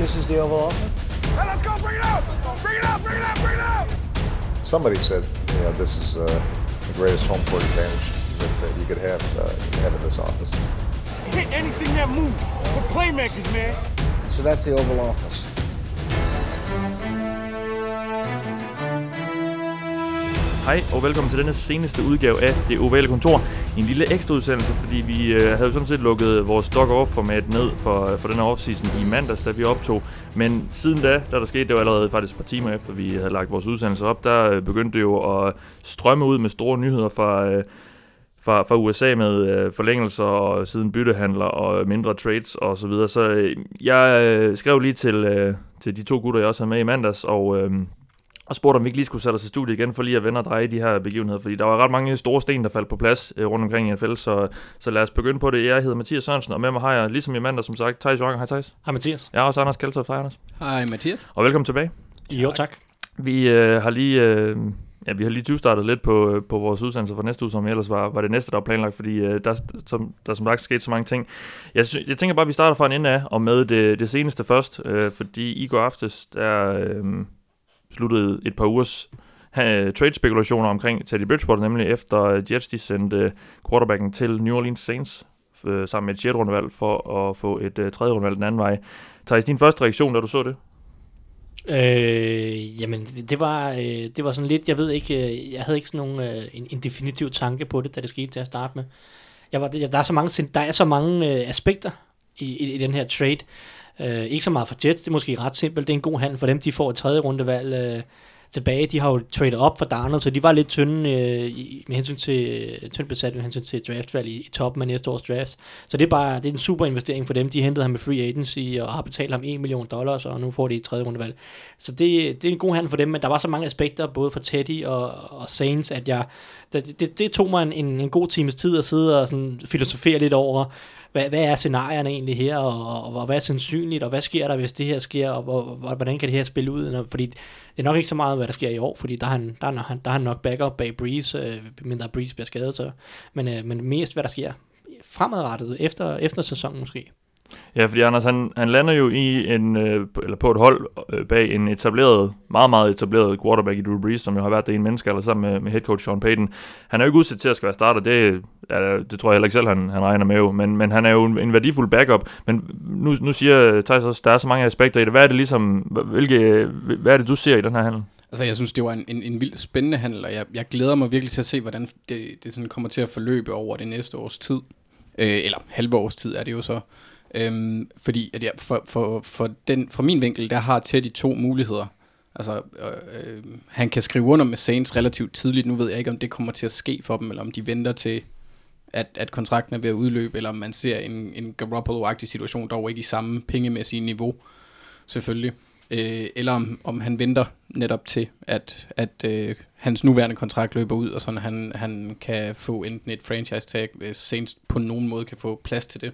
This is the Oval Office. Hey, let's go! Bring it out! Bring it out! Bring it out! Bring it out! Somebody said, you know, this is uh, the greatest home court advantage that, that you could have, uh, have in this office. Hit anything that moves. We're playmakers, man. So that's the Oval Office. Hej og velkommen til denne seneste udgave af Det Ovale Kontor. En lille ekstra udsendelse, fordi vi øh, havde jo sådan set lukket vores stock off format ned for, for denne offseason i mandags, da vi optog. Men siden da, da der skete, det var allerede faktisk et par timer efter, vi havde lagt vores udsendelse op, der øh, begyndte det jo at strømme ud med store nyheder fra, øh, fra, fra USA med øh, forlængelser og siden byttehandler og mindre trades og så videre. Så øh, jeg øh, skrev lige til, øh, til de to gutter, jeg også havde med i mandags, og... Øh, og spurgte, om vi ikke lige skulle sætte os i studiet igen, for lige at vende og dreje de her begivenheder, fordi der var ret mange store sten, der faldt på plads øh, rundt omkring i NFL, så, så lad os begynde på det. Jeg hedder Mathias Sørensen, og med mig har jeg, ligesom i mandag, som sagt, Thijs Joranger. Hej Thijs. Hej Mathias. Jeg er også Anders Kjeldtoft. Hej Anders. Hej Mathias. Og velkommen tilbage. Jo, tak. Vi øh, har lige... Øh, Ja, vi har lige startet lidt på, øh, på vores udsendelse for næste uge, som ellers var, var det næste, der var planlagt, fordi øh, der, som, der som sagt sket så mange ting. Jeg, sy- jeg tænker bare, at vi starter fra en ende af, og med det, det seneste først, øh, fordi i går aftes, der øh, sluttede et par ugers øh, trade-spekulationer omkring Teddy Bridgewater, nemlig efter øh, Jets de sendte øh, quarterbacken til New Orleans Saints sammen med et 6. rundevalg for at få et tredje rundevalg den anden vej. Thijs, din første reaktion, da du så det? Øh, jamen, det, var, øh, det var sådan lidt, jeg ved ikke, øh, jeg havde ikke sådan nogen, øh, en, en definitiv tanke på det, da det skete til at starte med. Jeg var, der, er så mange, der er så mange øh, aspekter i, i, i den her trade. Øh, ikke så meget for Jets, det er måske ret simpelt. Det er en god handel for dem, de får et tredje rundevalg øh, tilbage. De har jo traded op for Darnold, så de var lidt tynde øh, i, med hensyn til øh, tynd besat med hensyn til draftvalg i, i toppen af næste års draft. Så det er bare det er en super investering for dem. De hentede ham med free agency og har betalt ham 1 million dollars, og nu får de et tredje rundevalg. Så det, det er en god handel for dem, men der var så mange aspekter, både for Teddy og, og Saints, at jeg, det, det, det tog mig en, en, en god times tid at sidde og sådan filosofere lidt over, hvad, hvad er scenarierne egentlig her, og, og, og hvad er sandsynligt, og hvad sker der, hvis det her sker, og, og, og hvordan kan det her spille ud? Når, fordi det er nok ikke så meget, hvad der sker i år, fordi der er han, der er, han, der er han nok backup bag Breeze, øh, mindre Breeze bliver skadet, så, men, øh, men mest, hvad der sker fremadrettet, efter, efter sæsonen måske. Ja, fordi Anders, han, han lander jo i en, øh, eller på et hold øh, bag en etableret, meget, meget etableret quarterback i Drew Brees, som jo har været det ene en menneske, eller sammen med, med head coach Sean Payton. Han er jo ikke udsat til at skal være starter, det, ja, det tror jeg heller ikke selv, han, han regner med jo, men, men han er jo en, en værdifuld backup. Men nu, nu siger Thijs også, der er så mange aspekter i det. Hvad er det ligesom, hvilke, hvad er det, du ser i den her handel? Altså, jeg synes, det var en, en, en vildt spændende handel, og jeg, jeg glæder mig virkelig til at se, hvordan det, det sådan kommer til at forløbe over det næste års tid. Øh, eller halve års tid er det jo så. Øhm, fordi at jeg, for, for, for, den, fra min vinkel, der har Teddy to muligheder. Altså, øh, øh, han kan skrive under med Saints relativt tidligt. Nu ved jeg ikke, om det kommer til at ske for dem, eller om de venter til, at, at kontrakten er ved at udløbe, eller om man ser en, en Garoppolo-agtig situation, dog ikke i samme pengemæssige niveau, selvfølgelig. Øh, eller om, om han venter netop til, at, at øh, hans nuværende kontrakt løber ud, og sådan han, han kan få enten et franchise tag, hvis Saints på nogen måde kan få plads til det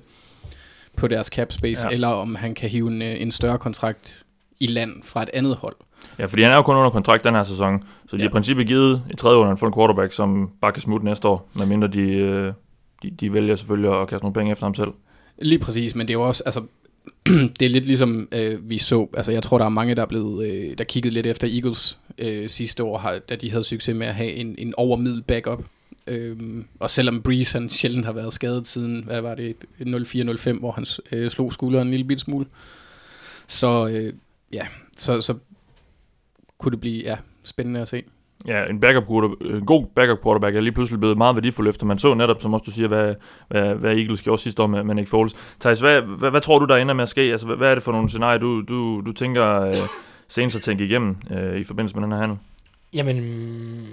på deres cap space, ja. eller om han kan hive en, en større kontrakt i land fra et andet hold. Ja, fordi han er jo kun under kontrakt den her sæson, så de ja. har i princippet givet et tredje under for en quarterback, som bare kan smutte næste år, medmindre de, øh, de, de vælger selvfølgelig at kaste nogle penge efter ham selv. Lige præcis, men det er jo også, altså, det er lidt ligesom øh, vi så, altså jeg tror der er mange, der er blevet, øh, der kiggede lidt efter Eagles øh, sidste år, har, da de havde succes med at have en, en overmiddel backup, Øhm, og selvom Breeze han sjældent har været skadet siden, hvad var det, 04-05, hvor han øh, slog skulderen en lille bit smule, så øh, ja, så, så kunne det blive ja, spændende at se. Ja, en, backup en god backup quarterback er lige pludselig blevet meget værdifuld efter man så netop, som også du siger, hvad, hvad, hvad Eagles gjorde sidste år med, med Nick Foles. Thijs, hvad, hvad, hvad, tror du, der ender med at ske? Altså, hvad, hvad er det for nogle scenarier, du, du, du tænker øh, senest at tænke igennem øh, i forbindelse med den her handel? Jamen,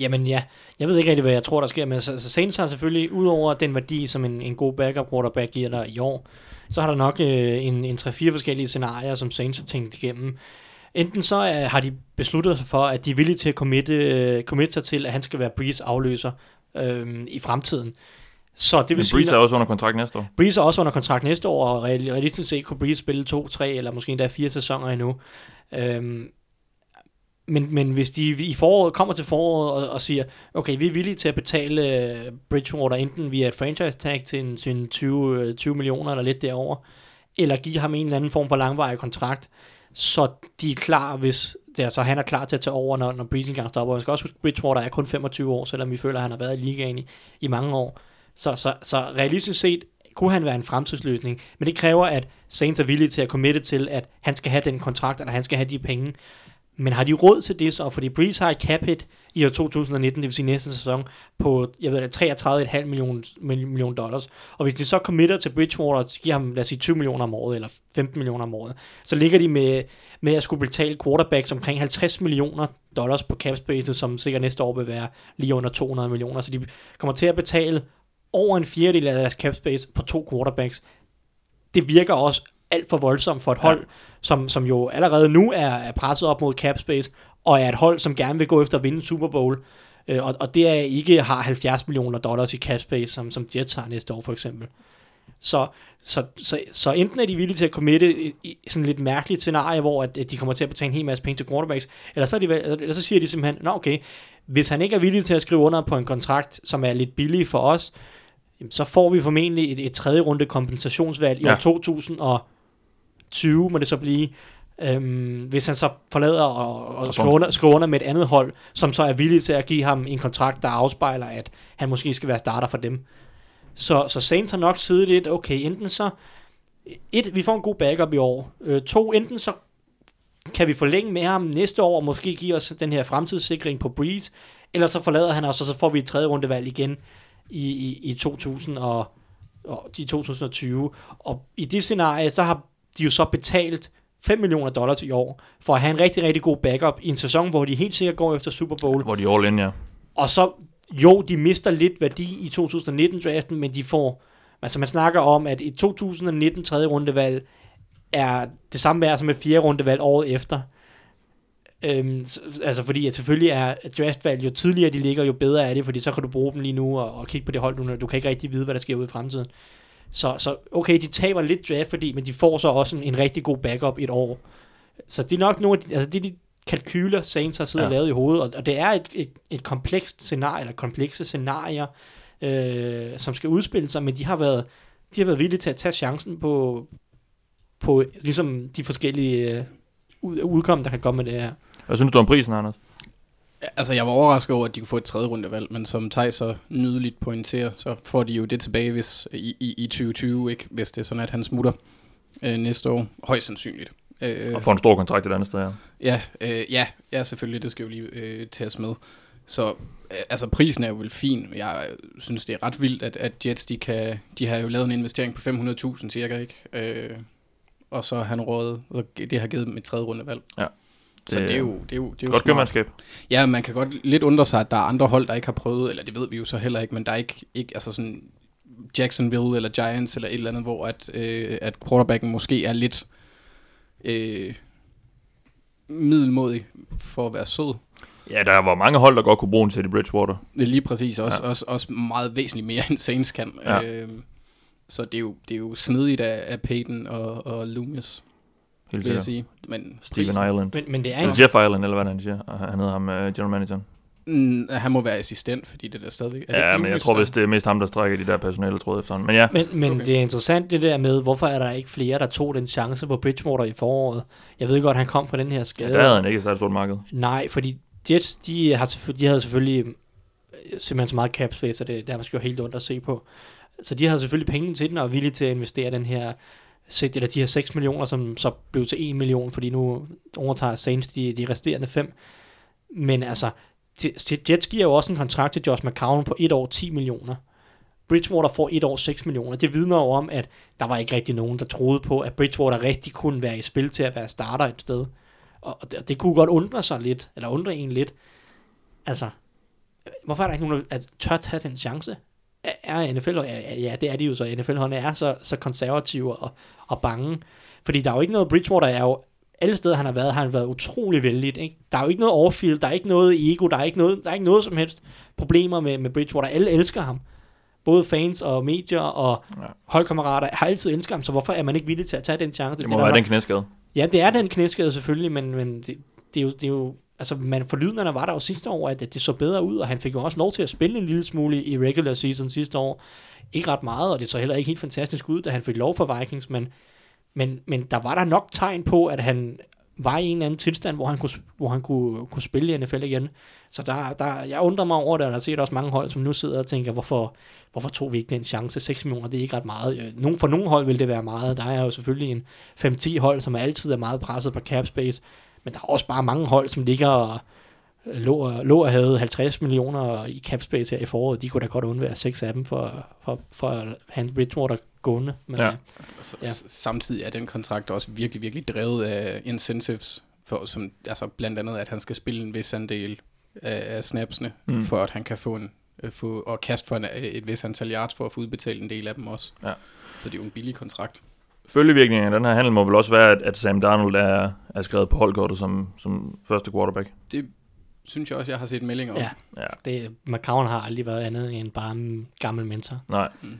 jamen ja, jeg ved ikke rigtig, hvad jeg tror, der sker, men altså, Saints har selvfølgelig, udover den værdi, som en, en god backup quarterback giver dig i år, så har der nok øh, en, en 3-4 forskellige scenarier, som Saints har tænkt igennem. Enten så øh, har de besluttet sig for, at de er villige til at committe, øh, committe sig til, at han skal være Breeze afløser øh, i fremtiden. Så det vil Men sige, Breeze er også under kontrakt næste år. Breeze er også under kontrakt næste år, og realistisk set kunne Breeze spille to, tre eller måske endda fire sæsoner endnu. Øhm, men, men hvis de i foråret kommer til foråret og, og siger, okay, vi er villige til at betale øh, Bridgewater enten via et franchise tag til en, til en 20, 20 øh, millioner eller lidt derover, eller give ham en eller anden form for langvarig kontrakt, så de er klar, hvis det er, så han er klar til at tage over, når, når Breeze engang stopper. Man skal også huske, Bridgewater er kun 25 år, selvom vi føler, at han har været i ligaen i, i mange år. Så, så, så realistisk set kunne han være en fremtidsløsning, men det kræver, at Saints er villige til at committe til, at han skal have den kontrakt, eller han skal have de penge. Men har de råd til det så? Fordi Breeze har et cap hit i år 2019, det vil sige næste sæson, på jeg ved, 33,5 million, million dollars. Og hvis de så committer til Bridgewater, og giver ham, lad os sige, 20 millioner om året, eller 15 millioner om året, så ligger de med, med at skulle betale quarterbacks omkring 50 millioner dollars på cap space, som sikkert næste år vil være lige under 200 millioner. Så de kommer til at betale over en fjerdedel af deres cap space på to quarterbacks. Det virker også alt for voldsomt for et hold, ja. som, som jo allerede nu er, er presset op mod cap space, og er et hold, som gerne vil gå efter at vinde Super Bowl. Øh, og, og det er ikke har 70 millioner dollars i cap space, som, som Jets har næste år for eksempel. Så, så, så, så enten er de villige til at committe i, i sådan lidt mærkeligt scenarie, hvor at, at de kommer til at betale en hel masse penge til quarterbacks, eller så, er de, eller så siger de simpelthen, nå okay, hvis han ikke er villig til at skrive under på en kontrakt, som er lidt billig for os, så får vi formentlig et, et tredje runde kompensationsvalg ja. i år 2020, må det så blive, øhm, hvis han så forlader og, og skriver, under, skriver under med et andet hold, som så er villig til at give ham en kontrakt, der afspejler, at han måske skal være starter for dem. Så, så Saints har nok siddet lidt, okay, enten så, et, vi får en god backup i år. Øh, to, enten så kan vi forlænge med ham næste år, og måske give os den her fremtidssikring på Breeze, eller så forlader han os, og så får vi et tredje rundevalg igen i, i, i 2000 og, og de 2020. Og i det scenarie, så har de jo så betalt 5 millioner dollars i år, for at have en rigtig, rigtig god backup i en sæson, hvor de helt sikkert går efter Super Bowl. Hvor de all in, ja. Og så, jo, de mister lidt værdi i 2019-draften, men de får, altså man snakker om, at i 2019 tredje rundevalg er det samme værd som et fjerde rundevalg året efter. Øhm, altså fordi at selvfølgelig er draftvalg, jo tidligere de ligger, jo bedre er det, fordi så kan du bruge dem lige nu og, og kigge på det hold nu, du kan ikke rigtig vide, hvad der sker ud i fremtiden. Så, så okay, de taber lidt draft, fordi, men de får så også en, en rigtig god backup et år. Så det er nok nogle af de, altså det er de kalkyler, Saints har siddet ja. og lavet i hovedet, og, og det er et, et, et komplekst scenarie, eller komplekse scenarier, øh, som skal udspille sig, men de har været, de har været villige til at tage chancen på, på ligesom de forskellige øh, udkom, der kan komme med det her. Hvad synes du om prisen, Anders? Altså, jeg var overrasket over, at de kunne få et tredje rundevalg, men som Thijs så nydeligt pointerer, så får de jo det tilbage hvis, i, i, i 2020, ikke? hvis det er sådan, at han smutter øh, næste år. Højst sandsynligt. Øh, og får en stor kontrakt et andet sted, ja. Ja, øh, ja, ja selvfølgelig, det skal jo lige øh, tages med. Så øh, altså, prisen er jo vel fin. Jeg synes, det er ret vildt, at, at Jets, de, kan, de har jo lavet en investering på 500.000 cirka, ikke? Øh, og så har han rådet, og det har givet dem et tredje rundevalg. Ja. Så det er jo, det er jo, det er jo godt købmandskab. Ja, man kan godt lidt undre sig, at der er andre hold, der ikke har prøvet, eller det ved vi jo så heller ikke, men der er ikke, ikke altså sådan Jacksonville eller Giants eller et eller andet, hvor at, øh, at quarterbacken måske er lidt øh, middelmodig for at være sød. Ja, der var mange hold, der godt kunne bruge en Teddy Bridgewater. Er lige præcis, også, ja. også, også meget væsentligt mere end Saints kan. Ja. Øh, så det er jo, det er jo snedigt af, af Peyton og, og Loomis. Helt vil jeg sige. Men Steven prisen. Island. Men, men det er en... Jeff Island, eller hvad han siger. Han hedder ham uh, general manager. Mm, han må være assistent, fordi det der stadigvæk... Er ja, det men jeg tror, hvis det er mest ham, der strækker de der personale tråd efter Men ja. Men, men okay. det er interessant det der med, hvorfor er der ikke flere, der tog den chance på Bridgewater i foråret? Jeg ved godt, han kom fra den her skade. Ja, der havde han ikke så stort marked. Nej, fordi Jets, de, har de havde selvfølgelig øh, simpelthen så meget cap space, og det, det har jo helt ondt at se på. Så de havde selvfølgelig penge til den, og er villige til at investere den her eller de her 6 millioner, som så blev til 1 million, fordi nu overtager Saints de, de resterende 5. Men altså, Jets giver jo også en kontrakt til Josh McCown på et år 10 millioner. Bridgewater får et år 6 millioner. Det vidner jo om, at der var ikke rigtig nogen, der troede på, at Bridgewater rigtig kunne være i spil til at være starter et sted. Og det, det kunne godt undre sig lidt, eller undre en lidt. Altså, hvorfor er der ikke nogen, der tør tage den chance? Er NFL, ja, ja det er de jo så, NFL-håndene er så, så konservative og, og bange, fordi der er jo ikke noget, Bridgewater er jo, alle steder han har været, har han været utrolig vældig, ikke? Der er jo ikke noget overfield, der er ikke noget ego, der er ikke noget, der er ikke noget som helst problemer med, med Bridgewater, alle elsker ham. Både fans og medier og ja. holdkammerater har altid elsket ham, så hvorfor er man ikke villig til at tage den chance? Det må det, være den knæskade. Ja, det er den knæskade selvfølgelig, men, men det, det, er jo, det er jo altså man, forlydende var der jo sidste år, at det så bedre ud, og han fik jo også lov til at spille en lille smule i regular season sidste år. Ikke ret meget, og det så heller ikke helt fantastisk ud, da han fik lov for Vikings, men, Men, men der var der nok tegn på, at han var i en eller anden tilstand, hvor han kunne, hvor han kunne, kunne spille i NFL igen. Så der, der, jeg undrer mig over det, og der er set også mange hold, som nu sidder og tænker, hvorfor, hvorfor tog vi ikke den chance? 6 millioner, det er ikke ret meget. Øh, nogen, for nogle hold vil det være meget. Der er jo selvfølgelig en 5-10 hold, som altid er meget presset på cap space, men der er også bare mange hold, som ligger og lå, lå og havde 50 millioner i cap space her i foråret. De kunne da godt undvære seks af dem for, for, for at have Bridgewater gående. Men, Ja. ja. Så, Ja. Samtidig er den kontrakt også virkelig, virkelig drevet af incentives, for, som, altså blandt andet, at han skal spille en vis andel af, af snapsene, Mm. mm. for at han kan få en øh, få, og kaste for en, et vis antal yards for at få udbetalt en del af dem også. Ja. Så det er jo en billig kontrakt. Følgevirkningen af den her handel må vel også være, at, at Sam Darnold er, er skrevet på holdkortet som, som første quarterback. Det synes jeg også, jeg har set meldinger om. Ja. Ja, Det, McCown har aldrig været andet end bare en gammel mentor. nej. Mm.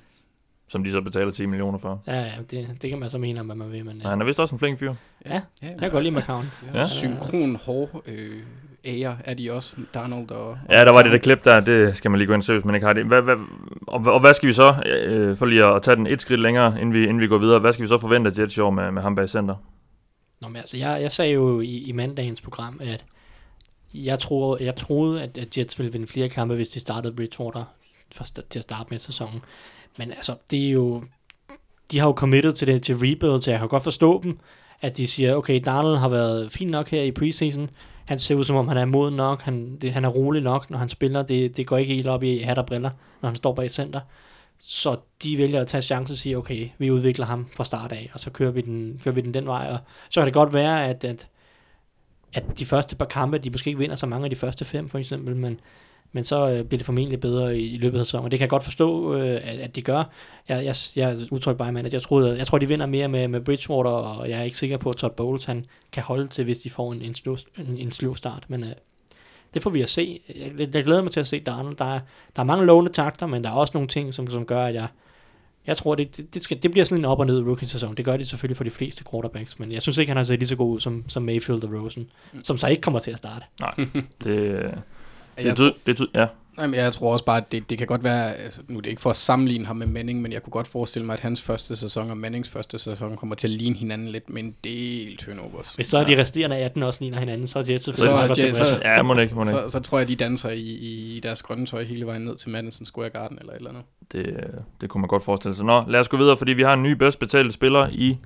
Som de så betaler 10 millioner for. Ja, ja det, det kan man så mene om, hvad man vil, men Ja. ja. Han er vist også en flink fyr. Ja, ja jeg kan godt lide McCown. Ja. Ja. Synkron hår øh, æger er de også, Darnold og... Ja, der var det der klip der, det skal man lige gå ind og se, hvis man ikke har det. Hvad, hvad, og, og hvad skal vi så, øh, for lige at tage den et skridt længere, inden vi, inden vi går videre, hvad skal vi så forvente til et show med, med ham bag center? Nå, men altså, jeg, jeg sagde jo i, i mandagens program, at jeg troede, jeg troede at, at Jets ville vinde flere kampe, hvis de startede Bridgewater for, st- til at starte med sæsonen. Men altså, det er jo... De har jo committed til det til rebuild, så jeg kan godt forstå dem, at de siger, okay, Darnold har været fin nok her i preseason. Han ser ud som om, han er moden nok. Han, det, han er rolig nok, når han spiller. Det, det går ikke helt op i hat og briller, når han står bag center. Så de vælger at tage chancen og sige, okay, vi udvikler ham fra start af, og så kører vi den, kører vi den den vej. Og så kan det godt være, at, at, at de første par kampe, de måske ikke vinder så mange af de første fem, for eksempel, men, men så øh, bliver det formentlig bedre i, i løbet af sæsonen. Og det kan jeg godt forstå, øh, at, at de gør. Jeg, jeg, jeg udtrykker bare, at jeg, troede, jeg tror, de vinder mere med, med Bridgewater, og jeg er ikke sikker på, at Todd Bowles han kan holde til, hvis de får en, en, slow, en, en slow start. Men øh, det får vi at se. Jeg, jeg glæder mig til at se Darnold. Der er, der er mange lovende takter, men der er også nogle ting, som, som gør, at jeg, jeg tror, det, det, det, skal, det bliver sådan en op- og ned rookie-sæson. Det gør det selvfølgelig for de fleste quarterbacks, men jeg synes ikke, han har set lige så god ud som, som Mayfield og Rosen, som så ikke kommer til at starte. Det, øh, det, er Jeg, tyd, det er tyd, ja. Nej, men jeg tror også bare, at det, det kan godt være, altså, nu er det ikke for at sammenligne ham med Manning, men jeg kunne godt forestille mig, at hans første sæson og Mannings første sæson kommer til at ligne hinanden lidt med en del turnovers. Hvis så er de resterende 18 også ligner hinanden, så er Jets Så selvfølgelig så- Ja, må ikke, må ikke. Så, så tror jeg, de danser i, i deres grønne tøj hele vejen ned til Madison Square Garden eller et eller andet. Det, det kunne man godt forestille sig. Nå, lad os gå videre, fordi vi har en ny bedst betalte spiller i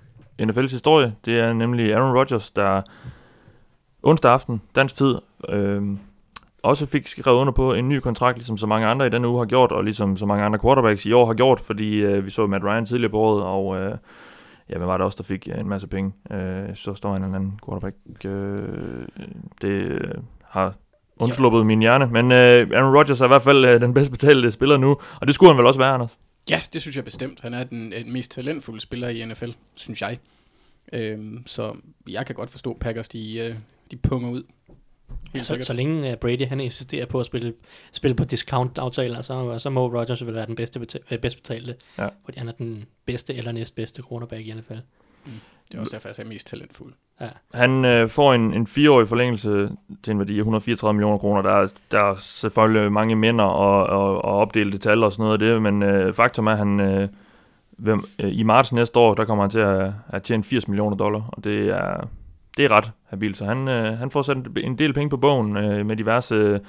NFL's historie. Det er nemlig Aaron Rodgers, der onsdag aften, dansk tid, øh, også fik skrevet under på en ny kontrakt, ligesom så mange andre i denne uge har gjort, og ligesom så mange andre quarterbacks i år har gjort, fordi øh, vi så Matt Ryan tidligere på året, og øh, ja, hvem var det også, der fik øh, en masse penge? Øh, så står en eller anden quarterback. Øh, det øh, har undsluppet min hjerne, men øh, Aaron Rodgers er i hvert fald øh, den bedst betalte spiller nu, og det skulle han vel også være, Anders? Ja, det synes jeg bestemt. Han er den, den mest talentfulde spiller i NFL, synes jeg. Øhm, så jeg kan godt forstå, Packers de, øh, de punger ud. Ja, Helt så, sikkert. så længe uh, Brady han insisterer på at spille, spille på discount-aftaler, så, så må Rodgers vel være den bedste beta- øh, bedst betalte, Ja. fordi han er den bedste eller næstbedste quarterback i NFL. Det er også derfor, jeg er mest talentfuld. Han øh, får en, en fireårig forlængelse til en værdi af 134 millioner kroner. Der er, der er selvfølgelig mange mænder og, og, og opdelte tal og sådan noget af det, men øh, faktum er, at han, øh, hvem, øh, i marts næste år, der kommer han til at, at tjene 80 millioner dollar, og det er, det er ret habilt. Så han, øh, han får sat en del penge på bogen øh, med diverse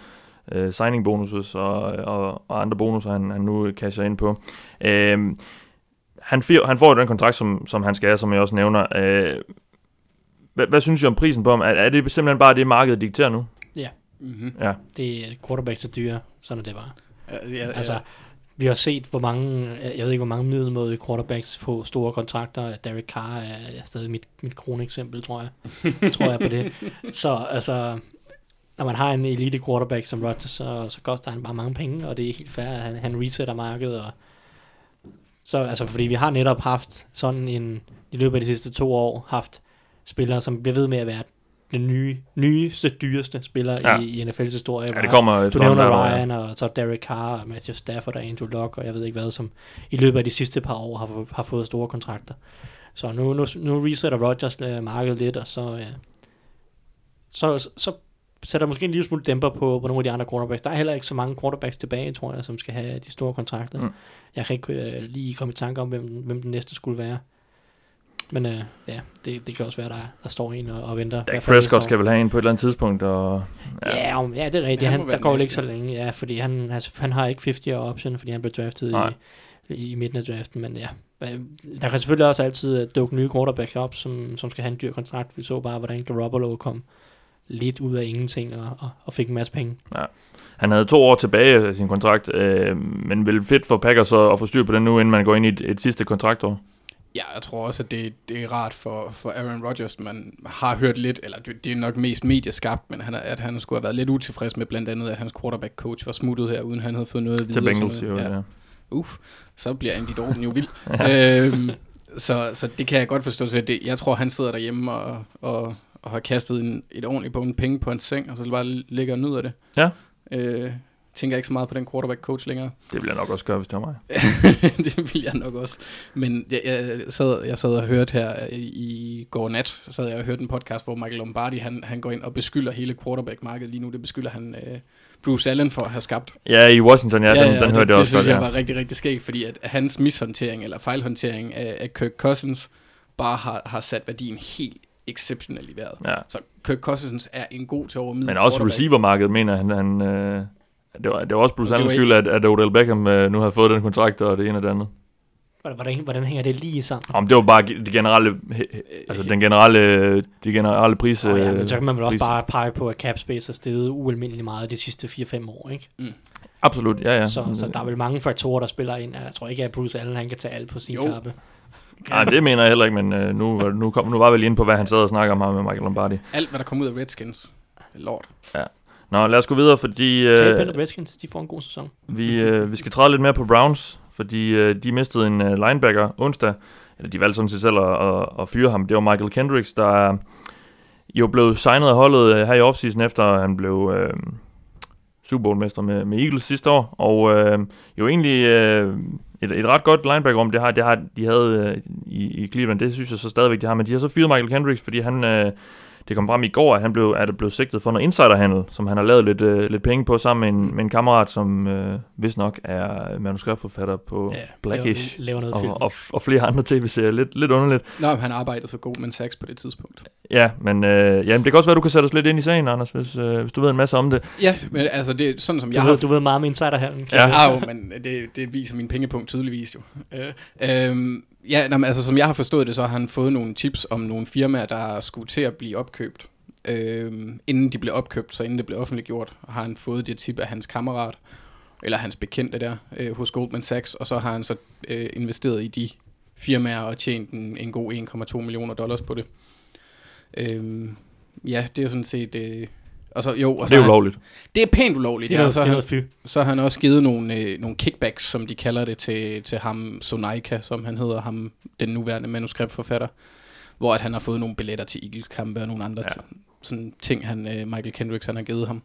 øh, signing bonuses og, og, og andre bonusser, han, han nu casher ind på. Øh, han, fir, han får jo den kontrakt, som, som han skal have, som jeg også nævner. Øh, hvad, hvad synes I om prisen på ham? Er, er det simpelthen bare det, markedet dikterer nu? Mm-hmm. Ja. Det er quarterbacks er dyre, sådan er det bare. Ja, ja, Altså, ja. Vi har set, hvor mange, jeg ved ikke, hvor mange middelmådige quarterbacks få store kontrakter. Derek Carr er, er stadig mit, mit kroneksempel, tror jeg. tror jeg på det. Så altså, når man har en elite quarterback som Rodgers, så, så koster han bare mange penge, og det er helt fair, at han, han resetter markedet. Og, så altså, fordi vi har netop haft sådan en, i løbet af de sidste to år, haft spillere, som bliver ved med at være den nye, nyeste, dyreste spiller Ja. i, i NFL's historie. Ja, det kommer du nævner ja. Ryan, og så Derek Carr, og Matthew Stafford og Andrew Luck, og jeg ved ikke hvad, som i løbet af de sidste par år har, har fået store kontrakter. Så nu, nu, nu resetter Rodgers øh, markedet lidt, og så, ja, så, så sætter måske en lille smule dæmper på, på nogle af de andre quarterbacks. Der er heller ikke så mange quarterbacks tilbage, tror jeg, som skal have de store kontrakter. Mm. Jeg kan ikke øh, lige komme i tanke om, hvem, hvem den næste skulle være. Men øh, ja, det, det kan også være, der, der står en og, og venter. Ja, for Prescott skal vel have en på et eller andet tidspunkt, og Ja, om, ja, det er rigtigt. Han Han, han der går ikke så længe, ja, fordi han, altså, han har ikke 50 år option, fordi han blev draftet Nej. i, i midten af draften, men ja. Der kan selvfølgelig også altid øh, dukke nye quarterbacks op, som, som skal have en dyr kontrakt. Vi så bare, hvordan Garoppolo kom lidt ud af ingenting og, og, og fik en masse penge. han havde to år tilbage af sin kontrakt, øh, men vel fedt for Packers at, at få styr på den nu, inden man går ind i et, et sidste kontraktår. Ja, jeg tror også, at det, det er rart for, for Aaron Rodgers. Man har hørt lidt, eller det, det er nok mest medieskabt, men han, at han skulle have været lidt utilfreds med blandt andet, at hans quarterback-coach var smuttet her, uden han havde fået noget at vide. Til Bengals, jo, noget. ja. Uff, så bliver Andy Dalton jo vild. øhm, så, så det kan jeg godt forstå. Så det, jeg tror, han sidder derhjemme og, og, og har kastet en, et ordentligt bunde penge på hans seng, og så bare ligger og nyder det. Ja. Øh, tænker ikke så meget på den quarterback-coach længere. Det vil jeg nok også gøre, hvis det var mig. det vil jeg nok også. Men jeg, jeg, sad, jeg sad og hørte her i, går nat, så sad jeg og hørte en podcast, hvor Michael Lombardi, han, han går ind og beskylder hele quarterback-markedet lige nu. Det beskylder han øh, Bruce Allen for at have skabt. Ja, i Washington, ja, ja, den, den det, hørte jeg det også synes godt, jeg ja. var rigtig, rigtig skægt, fordi at hans mishåndtering eller fejlhåndtering af, af Kirk Cousins bare har, har sat værdien helt exceptionelt i vejret. ja. Så Kirk Cousins er en god til over Men også receivermarkedet, mener han, han øh, det, var, det var også Bruce Allens ikke- skyld, at, at Odell Beckham øh, nu havde fået den kontrakt, og det ene og det andet. Hvordan, hvordan, hænger det lige sammen? Om det var bare det generelle, altså den generelle, de generelle pris. Oh, ja, øh, men så kan man vel også pris- bare pege på, at cap space er steget ualmindeligt meget de sidste 4-5 år, ikke? Absolut, ja, ja. Så, så der er vel mange faktorer, der spiller ind. Jeg tror ikke, at Bruce Allen han kan tage alt på sin Jo. kappe. Nej, det mener jeg heller ikke, men øh, nu, nu, kom, nu var vi lige inde på, hvad han sad og snakker om her med Michael Lombardi. Alt, hvad der kommer ud af Redskins, det er lort. Nå, lad os gå videre, fordi Øh, øh, Tampa Redskins, de får en god sæson. vi, øh, vi skal træde lidt mere på Browns, fordi øh, de mistede en øh, linebacker onsdag. Eller de valgte sådan set selv at, at, at fyre ham. Det var Michael Kendricks, der er jo blev signet af holdet øh, her i offseason, efter han blev øh, Super Bowl-mester med, med Eagles sidste år. Og øh, jo egentlig øh, et, et ret godt linebacker-rum, det har, det har de havde øh, i, i Cleveland. Det synes jeg så stadigvæk, de har. Men de har så fyret Michael Kendricks, fordi han... Øh, det kom frem i går, at han blev, at det blev sigtet for noget insiderhandel, som han har lavet lidt, øh, lidt penge på sammen med en, med en kammerat, som øh, vist nok er manuskriptforfatter på ja, Blackish Laver, laver noget film. og, og, og flere andre tv-serier. Lidt, lidt underligt. Nå, men han arbejdede for Goldman Sachs på det tidspunkt. Ja, men øh, ja, men det kan også være, du kan sætte os lidt ind i sagen, Anders, hvis, øh, hvis du ved en masse om det. Ja, men altså det er sådan som Du, jeg ved, har... du ved meget om insiderhandlen. Ja. Ja, jo, men det, det viser min pengepunkt tydeligvis jo. Øh, øhm, ja, nå, altså som jeg har forstået det, så har han fået nogle tips om nogle firmaer, der skulle til at blive opkøbt. Øhm, inden de blev opkøbt, så inden det blev offentliggjort, har han fået det tip af hans kammerat, eller hans bekendte der, øh, hos Goldman Sachs, og så har han så øh, investeret i de firmaer og tjent en, en god 1,2 millioner dollars på det. Øhm, ja, det er sådan set... Øh, og så, jo, og det er ulovligt. Det er pænt ulovligt, Det er ja. Så det er fy. så har han også givet nogle, øh, nogle kickbacks, som de kalder det, til, til ham, Sonaika, som han hedder, ham, den nuværende manuskriptforfatter, hvor at han har fået nogle billetter til Eagles-kampe og nogle andre Ja. sådan ting, han, øh, Michael Kendricks han har givet ham.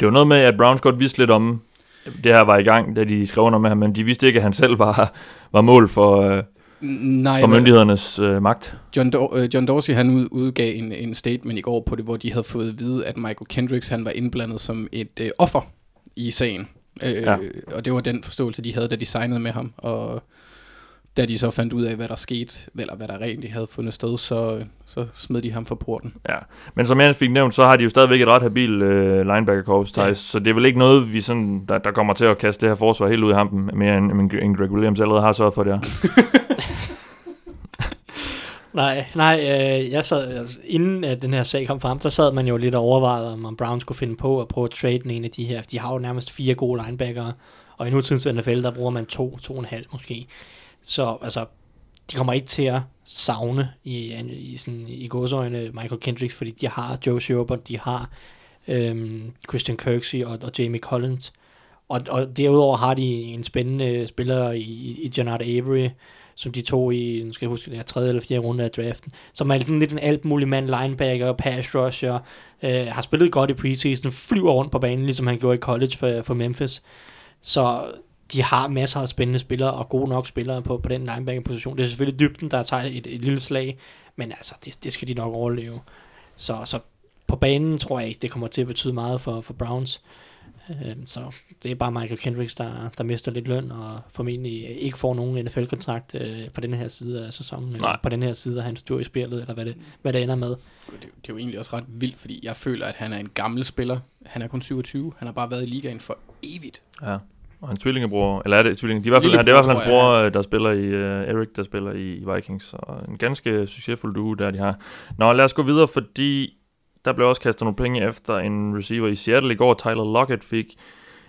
Det var noget med, at Browns godt vidste lidt om, det her var i gang, da de skrev under med ham, men de vidste ikke, at han selv var, var mål for, øh, Nej, for myndighedernes øh, magt. John, Do- øh, John Dorsey han ud, udgav en, en statement i går på det, hvor de havde fået at vide, at Michael Kendricks han var indblandet som et øh, offer i sagen. Øh, Ja. Og det var den forståelse, de havde, da de signede med ham. Og da de så fandt ud af, hvad der skete, eller hvad der egentlig havde fundet sted, så, så smed de ham for porten. Ja. Men som jeg fik nævnt, så har de jo stadigvæk et ret habil øh, linebacker corps, Ja. så det er vel ikke noget, vi sådan, der, der kommer til at kaste det her forsvar helt ud i hampen, mere end, end, end Greg Williams allerede har sørget for det her. Nej, nej, øh, jeg sad, altså, inden at den her sag kom frem, så sad man jo lidt og overvejede, om om Browns skulle finde på at prøve at trade en af de her. De har jo nærmest fire gode linebackere, og i nutidens NFL, der bruger man to, to og en halv måske. Så altså, de kommer ikke til at savne i, i, sådan, i godsøjne Michael Kendricks, fordi de har Joe Schobert, de har øhm, Christian Kirksey og, og Jamie Collins. Og, og derudover har de en spændende spiller i, i Janard Avery, som de tog i, nu skal jeg huske, det er tredje eller fjerde runde af draften, som er sådan lidt en alt mulig mand, linebacker, pass rusher, øh, har spillet godt i preseason, flyver rundt på banen, ligesom han gjorde i college for, for Memphis. Så de har masser af spændende spillere, og gode nok spillere på, på den linebacker-position. Det er selvfølgelig dybden, der tager et, et lille slag, men altså, det, det skal de nok overleve. Så, så på banen tror jeg ikke, det kommer til at betyde meget for, for Browns. Øh, så det er bare Michael Kendricks, der, der mister lidt løn, og formentlig ikke får nogen NFL-kontrakt øh, på den her side af sæsonen, eller Nej. på den her side af hans tur i spillet, eller hvad det, hvad det ender med. Det, det er jo egentlig også ret vildt, fordi jeg føler, at han er en gammel spiller. Han er kun 27. Han har bare været i ligaen for evigt. Ja. Og hans tvillingebror, eller er det tvillinge? De er i hvert fald, Lillebror, det er i hvert fald hans bror, jeg, øh, der spiller i, uh, Erik, der spiller i, i Vikings. Og en ganske succesfuld duo, der de har. Nå, lad os gå videre, fordi der blev også kastet nogle penge efter en receiver i Seattle i går. Tyler Lockett fik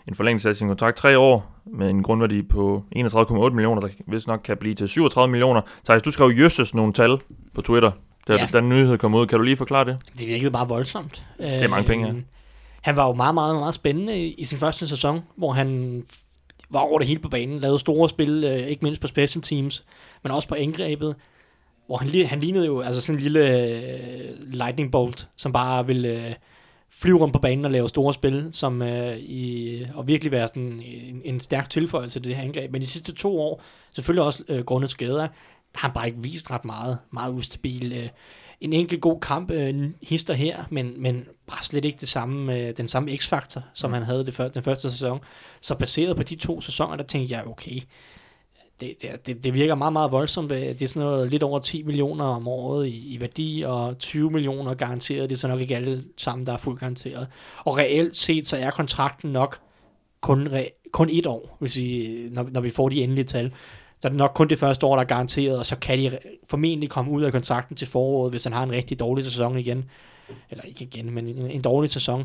en forlængelse af sin kontrakt tre år med en grundværdi på 31,8 millioner, der vist nok kan blive til 37 millioner. Thijs, du skrev Jøsses nogle tal på Twitter, da Ja. den nyhed kom ud. Kan du lige forklare det? Det virkede bare voldsomt. Det er mange penge, ja. Han var jo meget, meget, meget spændende i, sin første sæson, hvor han var over det hele på banen, lavede store spil, øh, ikke mindst på special teams, men også på angrebet, hvor han, han lignede jo altså sådan en lille øh, lightning bolt, som bare ville øh, flyve rundt på banen og lave store spil, som øh, i, og virkelig være sådan en, en stærk tilføjelse til det her angreb. Men de sidste to år, selvfølgelig også øh, grundet skader, har han bare ikke vist ret meget, meget ustabil. Øh, en enkelt god kamp øh, hister her, men, men bare slet ikke det samme, øh, den samme x-faktor, som Mm. han havde det før, den første sæson. Så baseret på de to sæsoner, der tænkte jeg, okay, det, det, det, virker meget, meget voldsomt. Det er sådan noget lidt over 10 millioner om året i, i værdi, og 20 millioner garanteret. Det er så nok ikke alle sammen, der er fuldt garanteret. Og reelt set, så er kontrakten nok kun, re- kun et år, hvis I, når, når vi får de endelige tal. Så er det nok kun det første år, der er garanteret, og så kan de formentlig komme ud af kontrakten til foråret, hvis han har en rigtig dårlig sæson igen. Eller ikke igen, men en, en dårlig sæson.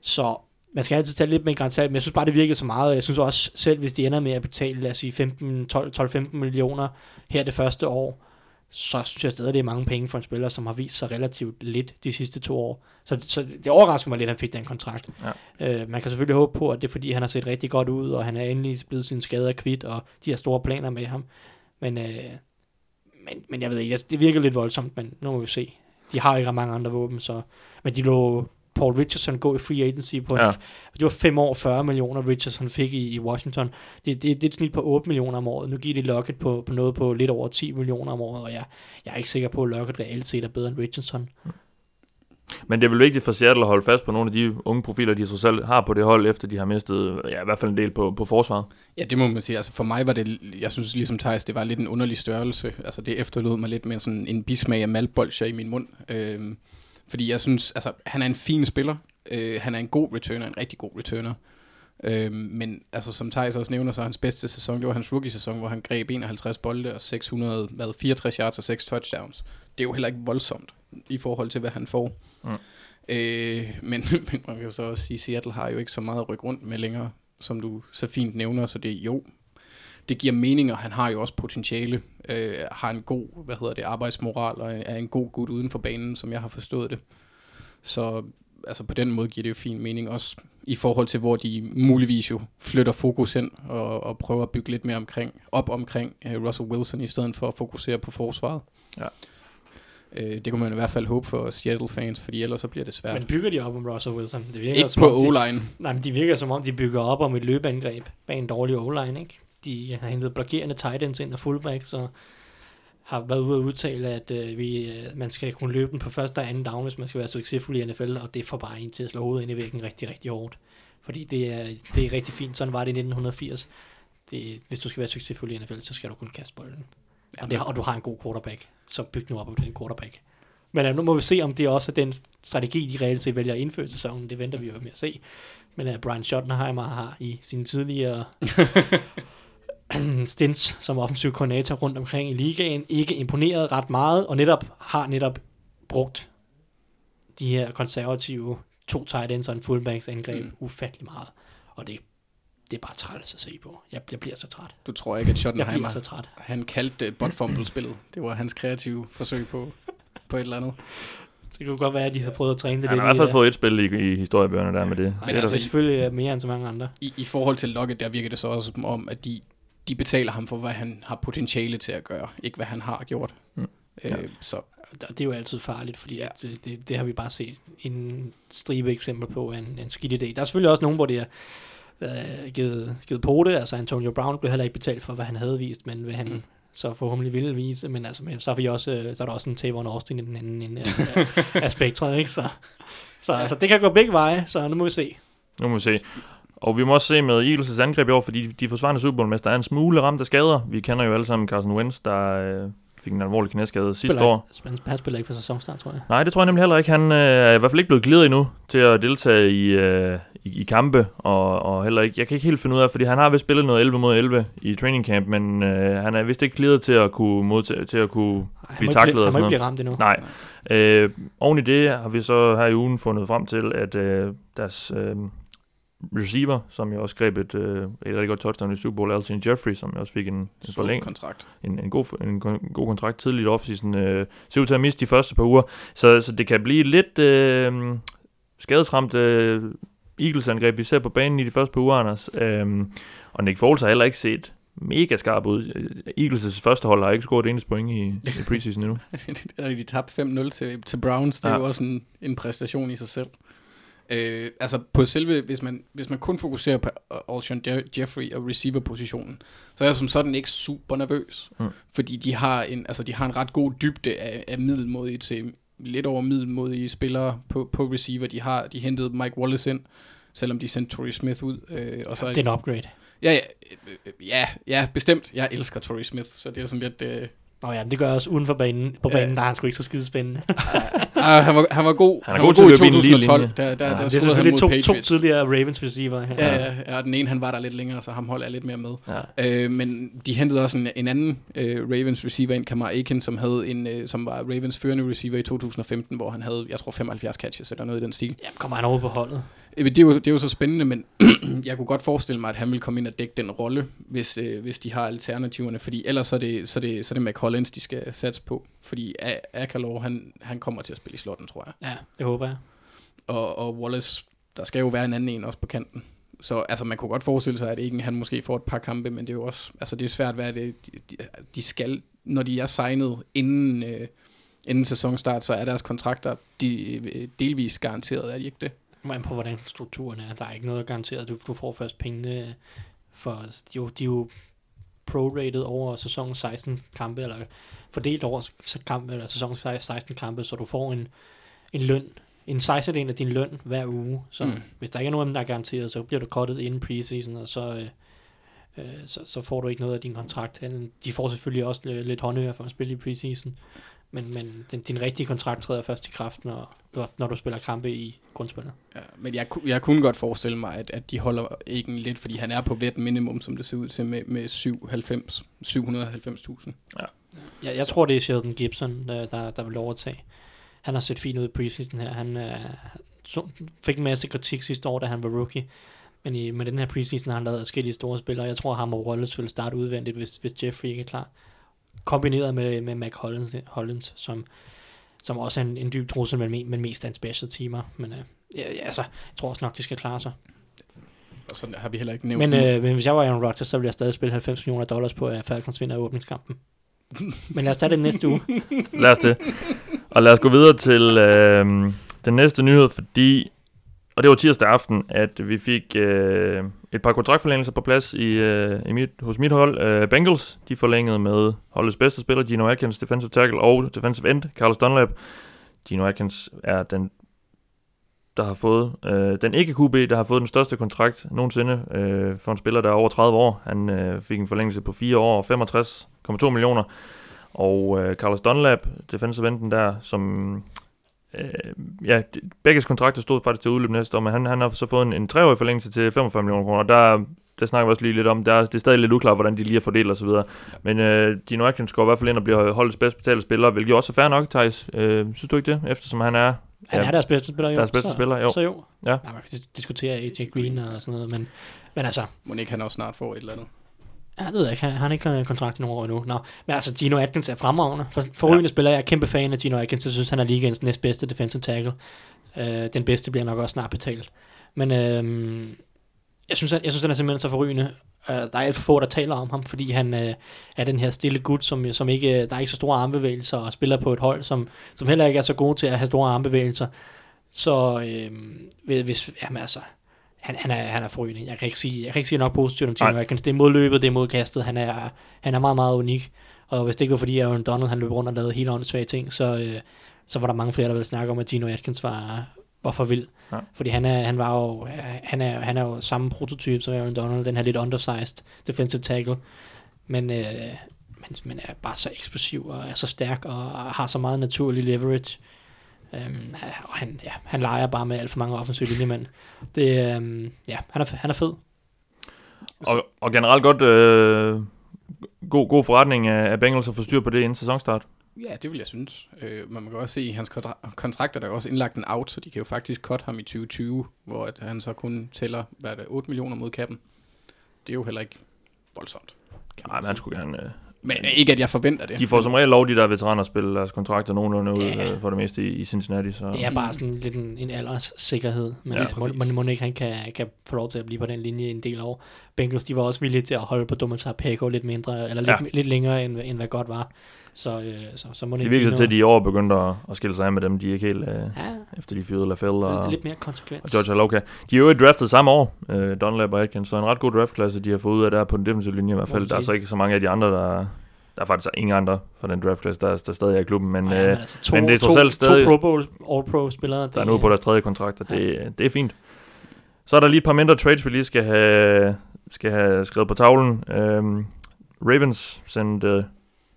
Så man skal altid tage lidt med en garanti, men jeg synes bare, det virkede så meget. Jeg synes også selv, hvis de ender med at betale, lad os sige 15, 12, 12-15 millioner her det første år, så synes jeg stadig, det er mange penge for en spiller, som har vist sig relativt lidt de sidste to år. Så, så det overrasker mig lidt, at han fik den kontrakt. Ja. Øh, man kan selvfølgelig håbe på, at det er fordi, han har set rigtig godt ud, og han er endelig blevet sin skader kvidt, og de har store planer med ham. Men, øh, men, men jeg ved ikke, det virker lidt voldsomt, men nu må vi se. De har ikke mange andre våben, så... Men de lå Paul Richardson gå i free agency på ja. En, det var 5 år 40 millioner Richardson fik i, i Washington. Det, det, det er et snit på 8 millioner om året. Nu giver de Lockett på, på noget på lidt over 10 millioner om året, og jeg, jeg er ikke sikker på, at Lockett reelt set er bedre end Richardson. Men det er vel vigtigt for Seattle at holde fast på nogle af de unge profiler, de trods alt har på det hold, efter de har mistet ja, i hvert fald en del på, på forsvaret. Ja, det må man sige. Altså for mig var det, jeg synes ligesom Thijs, det var lidt en underlig størrelse. Altså det efterlod mig lidt med sådan en bismag af maltbolcher i min mund. Øhm, fordi jeg synes, altså han er en fin spiller. Øh, han er en god returner, en rigtig god returner. Øhm, men altså som Thijs også nævner, så er hans bedste sæson, det var hans rookie-sæson, hvor han greb 51 bolde og 600, hvad, 64 yards og 6 touchdowns. Det er jo heller ikke voldsomt i forhold til, hvad han får. Mm. Øh, men, men man kan jo så også sige, at Seattle har jo ikke så meget at rykke rundt med længere, som du så fint nævner, så det jo, det giver mening, og han har jo også potentiale, øh, har en god, hvad hedder det, arbejdsmoral, og er en god gut uden for banen, som jeg har forstået det. Så altså på den måde giver det jo fin mening, også i forhold til, hvor de muligvis jo flytter fokus hen, og, og prøver at bygge lidt mere omkring, op omkring øh, Russell Wilson, i stedet for at fokusere på forsvaret. Ja. Øh, det kunne man i hvert fald håbe for Seattle-fans, fordi ellers så bliver det svært. Men bygger de op om Russell Wilson? Det virker Ikke som på om de- O-line. Nej, men de virker som om, de bygger op om et løbeangreb bag en dårlig O-line, ikke? De har hentet blokerende tight ends ind og fullbacks, og har været ude at udtale, at øh, vi, øh, man skal kunne løbe den på første og anden down, hvis man skal være succesfuld i NFL, og det får bare en til at slå hovedet ind i væggen rigtig, rigtig hårdt. Fordi det er, det er rigtig fint. Sådan var det i 1980. Det, hvis du skal være succesfuld i NFL, så skal du kunne kaste bolden. Og, det, og du har en god quarterback, så byg nu op på den quarterback. Men uh, nu må vi se, om det også er den strategi, de reelt set vælger at indføre i sæsonen. Det venter vi jo med at se. Men uh, Brian Schottenheimer har i sine tidligere stints som offensiv koordinator rundt omkring i ligaen ikke imponeret ret meget, og netop har netop brugt de her konservative to tight ends og en fullbacks angreb Mm. ufattelig meget. Og det, det er bare træls at se på. Jeg, jeg bliver så træt. Du tror ikke, at Jeg bliver Schottenheimer, så træt. han kaldte uh, bot fumble-spillet. Det var hans kreative forsøg på, på et eller andet. Det kunne godt være, at de havde prøvet at træne det Han har i hvert fald fået et spil i, i historiebøgerne der med det. Men det er altså, det selvfølgelig mere end så mange andre. I, I forhold til Lockett, der virker det så også som om, at de, de betaler ham for, hvad han har potentiale til at gøre, ikke hvad han har gjort. Mm. Øh, Ja. Så Det er jo altid farligt, fordi ja. det, det, det har vi bare set en stribe eksempler på af en, en skidt idé. Der er selvfølgelig også nogen, hvor det er øh, givet, givet på det. Altså Antonio Brown blev heller ikke betalt for, hvad han havde vist, men hvad han Mm. så forhåbentlig ville vise. Men altså, men så, er vi også, øh, så er der også en Tavon Austin i den anden ende af, af spektret, ikke? Så, så ja. altså, det kan gå begge veje, så nu må vi se. Nu må vi se. Og vi må også se med Eagles' angreb i år, fordi de forsvarende Super Bowl-mester er en smule ramt af skader. Vi kender jo alle sammen Carson Wentz, der øh, fik en alvorlig knæskade sidste Spiller, år. Han, han spiller ikke for sæsonstart, tror jeg. Nej, det tror jeg nemlig heller ikke. Han øh, er i hvert fald ikke blevet glidet endnu til at deltage i, øh, i, i kampe, og, og heller ikke, jeg kan ikke helt finde ud af, fordi han har vist spillet noget 11 mod 11 i training camp, men øh, han er vist ikke glidet til at kunne, modtage, til at kunne Ej, blive taklet og han må sådan ikke blive ramt endnu. Nej. Øh, oven i det har vi så her i ugen fundet frem til, at øh, deres øh, receiver, som jo også greb et, øh, et rigtig godt touchdown i Super Bowl, Alton Jeffrey, som jo også fik en, en, Så forlæng, kontrakt. en, en, god, en, kon- god kontrakt tidligt i offseason, øh, ser ud til at miste de første par uger. Så, så det kan blive lidt øh, skadesramt øh, Eagles-angreb, vi ser på banen i de første par uger, Anders. Øh, og Nick Foles har heller ikke set mega skarp ud. Øh, Eagles' første hold har ikke scoret et eneste point i, i preseason endnu. er, de tabte 5-0 til, til Browns. Det er Ja. jo også en, en præstation i sig selv. Øh, altså på selve, hvis man, hvis man kun fokuserer på Alshon Jeffrey og receiver-positionen, så er jeg som sådan ikke super nervøs. Mm. Fordi de har, en, altså de har en ret god dybde af, af middelmodige til lidt over middelmodige spillere på, på receiver. De har de hentede Mike Wallace ind, selvom de sendte Torrey Smith ud. Øh, og så Det er en upgrade. Ja, ja, øh, ja, ja, bestemt. Jeg elsker Torrey Smith, så det er sådan lidt... Øh, Nå ja, det gør jeg også uden for banen. På Ja. banen, der er han sgu ikke så skide spændende. ah, han, var, han var god. Han er god til at løbe i en lige 2012. linje. Der, der, Ja. der, det der er han selvfølgelig mod to, to tidligere Ravens receiver her. Ja, ja, ja, og den ene han var der lidt længere, så ham holdt jeg lidt mere med. Ja. Øh, men de hentede også en, en anden øh, Ravens receiver ind, Kamar Aiken, som, havde en, øh, som var Ravens førende receiver i 2015, hvor han havde, jeg tror, 75 catches eller noget i den stil. Jamen, kommer han over på holdet? Øh, Det er, jo, det er jo så spændende, men jeg kunne godt forestille mig, at han vil komme ind og dække den rolle, hvis, øh, hvis de har alternativerne, fordi ellers så er det, så er det, så er det McCollins, de skal satse på, fordi A- Akalor, han, han kommer til at spille i slotten, tror jeg. Ja, det håber jeg. Og, og Wallace, der skal jo være en anden en også på kanten. Så altså, man kunne godt forestille sig, at ikke han måske får et par kampe, men det er jo også, altså det er svært, hvad det, de, de, de skal, når de er signet inden, øh, inden sæsonstart, så er deres kontrakter de, øh, delvis garanteret, er de ikke det? Men på hvordan strukturen er. Der er ikke noget garanteret. Du, du får først pengene for... Er jo- de er jo prorated over sæson 16 kampe, eller fordelt over kampe, eller sæson 16 kampe, så du får en, en løn, en 16 af din løn hver uge. Så Mm. hvis der ikke er nogen der er garanteret, så bliver du cuttet inden preseason, og så, øh, øh, så, så får du ikke noget af din kontrakt. De får selvfølgelig også lidt, lidt håndører for at spille i preseason, men, men den, din rigtige kontrakt træder først i kraft, når, når du spiller kampe i grundspillet. Ja, men jeg, jeg kunne godt forestille mig, at, at de holder ikke lidt, fordi han er på vet minimum, som det ser ud til, med, med 97 790.000. Jeg, jeg tror, det er Sheldon Gibson, der, der, der vil overtage. Han har set fint ud i preseason her. Han øh, fik en masse kritik sidste år, da han var rookie. Men i, med den her preseason har han lavet forskellige store spillere. Jeg tror, ham og Wallace vil starte udvendigt, hvis, hvis Jeffrey ikke er klar. Kombineret med, med Mac Hollins, Hollins som, som også er en, en dyb trussel, men, me- men mest er en special teamer. Men øh, ja, altså, jeg tror også nok, de skal klare sig. Og så har vi heller ikke nævnt Men, men, øh, men hvis jeg var Aaron Rodgers, så ville jeg stadig spille 90 millioner dollars på, at Falcons vinder åbningskampen. men lad os tage det næste uge. Lad os det. Og lad os gå videre til øh, den næste nyhed, fordi, og det var tirsdag aften, at vi fik øh, et par kontraktforlængelser på plads i, øh, i mit, hos mit hold. Øh, Bengals, de forlængede med holdets bedste spiller, Gino Atkins, defensive tackle og defensive end, Carlos Dunlap. Gino Atkins er den, der har fået, øh, den ikke QB, der har fået den største kontrakt nogensinde øh, for en spiller, der er over 30 år. Han øh, fik en forlængelse på 4 år og 65,2 millioner. Og øh, Carlos Dunlap, defensive enden der, som... Øh, ja, begges kontrakter stod faktisk til udløb næste år, men han, han har så fået en, en treårig forlængelse til 45 millioner kroner, og der, der snakker vi også lige lidt om, der, det er stadig lidt uklart, hvordan de lige har fordelt osv. Ja. Men øh, Gino Atkins går i hvert fald ind og bliver holdets bedst betalte spiller, hvilket jo også er fair nok, Thijs. Øh, synes du ikke det, eftersom han er Han er deres bedste spiller, jo. Deres bedste så, spiller, jo. Så jo. Ja. ja man kan dis- diskutere AJ Green og sådan noget, men, men altså, må ikke han også snart få et eller andet. Ja, det ved jeg ikke, han, har ikke kontrakt i nogle år endnu. Nå, men altså, Gino Atkins er fremragende. For, forrygende ja. spiller, jeg er kæmpe fan af Gino Atkins, jeg synes, han er ligaens næstbedste defensive tackle. Uh, den bedste bliver nok også snart betalt. Men uh, jeg, synes, han, jeg synes, han er simpelthen så forrygende. Uh, der er alt for få, der taler om ham, fordi han uh, er den her stille gut, som, som ikke, der er ikke så store armbevægelser, og spiller på et hold, som, som heller ikke er så god til at have store armbevægelser. Så øh, hvis, jamen altså, han, han, er, han er forrygende. Jeg kan ikke sige, jeg kan ikke sige nok positivt om Gino Nej. Atkins. Det er mod løbet, det er mod kastet. Han er, han er meget, meget unik. Og hvis det ikke var fordi Aaron Donald han løb rundt og lavede helt åndssvage ting, så, øh, så var der mange flere, der ville snakke om, at Gino Atkins var, var for vild. Ja. Fordi han er, han var jo, han er, han er jo samme prototype som Aaron Donald, den her lidt undersized defensive tackle. Men, øh, men, men er bare så eksplosiv og er så stærk og har så meget naturlig leverage. Um, og han, ja, han leger bare med alt for mange offensive linjemænd. Det, um, ja, han er, han er fed. Og, og generelt godt øh, god, god forretning af, af Bengals at få styr på det inden sæsonstart. Ja, det vil jeg synes. Øh, men man kan også se, at i hans kontra- kontrakt er der også indlagt en out, så de kan jo faktisk cut ham i 2020, hvor at han så kun tæller, hvad er det, 8 millioner mod kappen. Det er jo heller ikke voldsomt. Nej, men han skulle gerne... Øh, Men ikke, at jeg forventer det. de får som regel lov, de der veteraner, at spille deres kontrakter nogenlunde ud Ja. øh, for det meste i, i Cincinnati. Så. Det er bare sådan lidt en, en alderssikkerhed. Men Ja, må, må, må ikke han kan, kan få lov til at blive på den linje en del år. Bengals, de var også villige til at holde på Domitar Peko lidt mindre, eller lidt, ja. lidt længere, end, end hvad godt var. Så, øh, så, så må det ikke virker til, at de i år begyndte at, at skille sig af med dem. De ikke helt... Øh, Ja, efter de fyrede LaFell og, lidt mere konsekvens. og George Aloka. De er jo draftet samme år, øh, Dunlap og Atkins, så en ret god draftklasse, de har fået ud af der på den defensive linje i hvert fald. Der er så ikke så mange af de andre, der... Der er faktisk ingen andre fra den draftklasse, der, der stadig er i klubben, men, ja, øh, men altså to, men det er trods to, alt stadig- to Pro Bowl, All-Pro spillere. der er nu på deres tredje kontrakt, og det, det er fint. Så er der lige et par mindre trades, vi lige skal have, skal have skrevet på tavlen. Øhm, Ravens sendte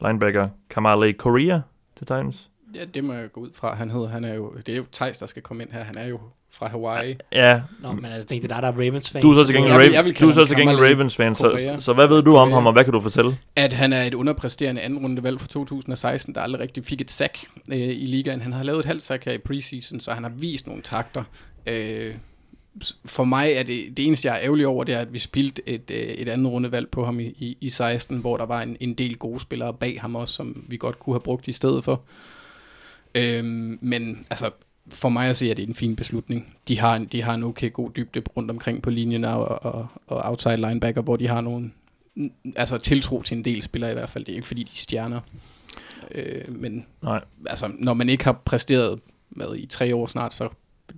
linebacker Kamale Korea til Titans. Ja, det må jeg gå ud fra. Han hedder, han er jo, det er jo Thijs, der skal komme ind her. Han er jo fra Hawaii. Ja, Nå, men altså, det er der, der er Ravens-fan. du er så til gengæld, Jeg vil- Raven, jeg vil du er så til gengæld Kamale Ravens-fan, så, så, hvad ved du om Correa. ham, og hvad kan du fortælle? At han er et underpræsterende anden rundevalg fra 2016, der aldrig rigtig fik et sack øh, i ligaen. Han har lavet et halvt sack her i preseason, så han har vist nogle takter. Øh, for mig er det, det eneste, jeg er ærgerlig over, det er, at vi spildte et, øh, et andet rundevalg på ham i, i, i 16, hvor der var en, en del gode spillere bag ham også, som vi godt kunne have brugt i stedet for. Øh, men altså, for mig at se, at det er en fin beslutning. De har en, de har en okay god dybde rundt omkring på linjen og, og, og outside linebacker, hvor de har nogle n- altså tiltro til en del spillere i hvert fald. Det er ikke fordi, de er stjerner. Øh, men Nej. altså, når man ikke har præsteret med i tre år snart, så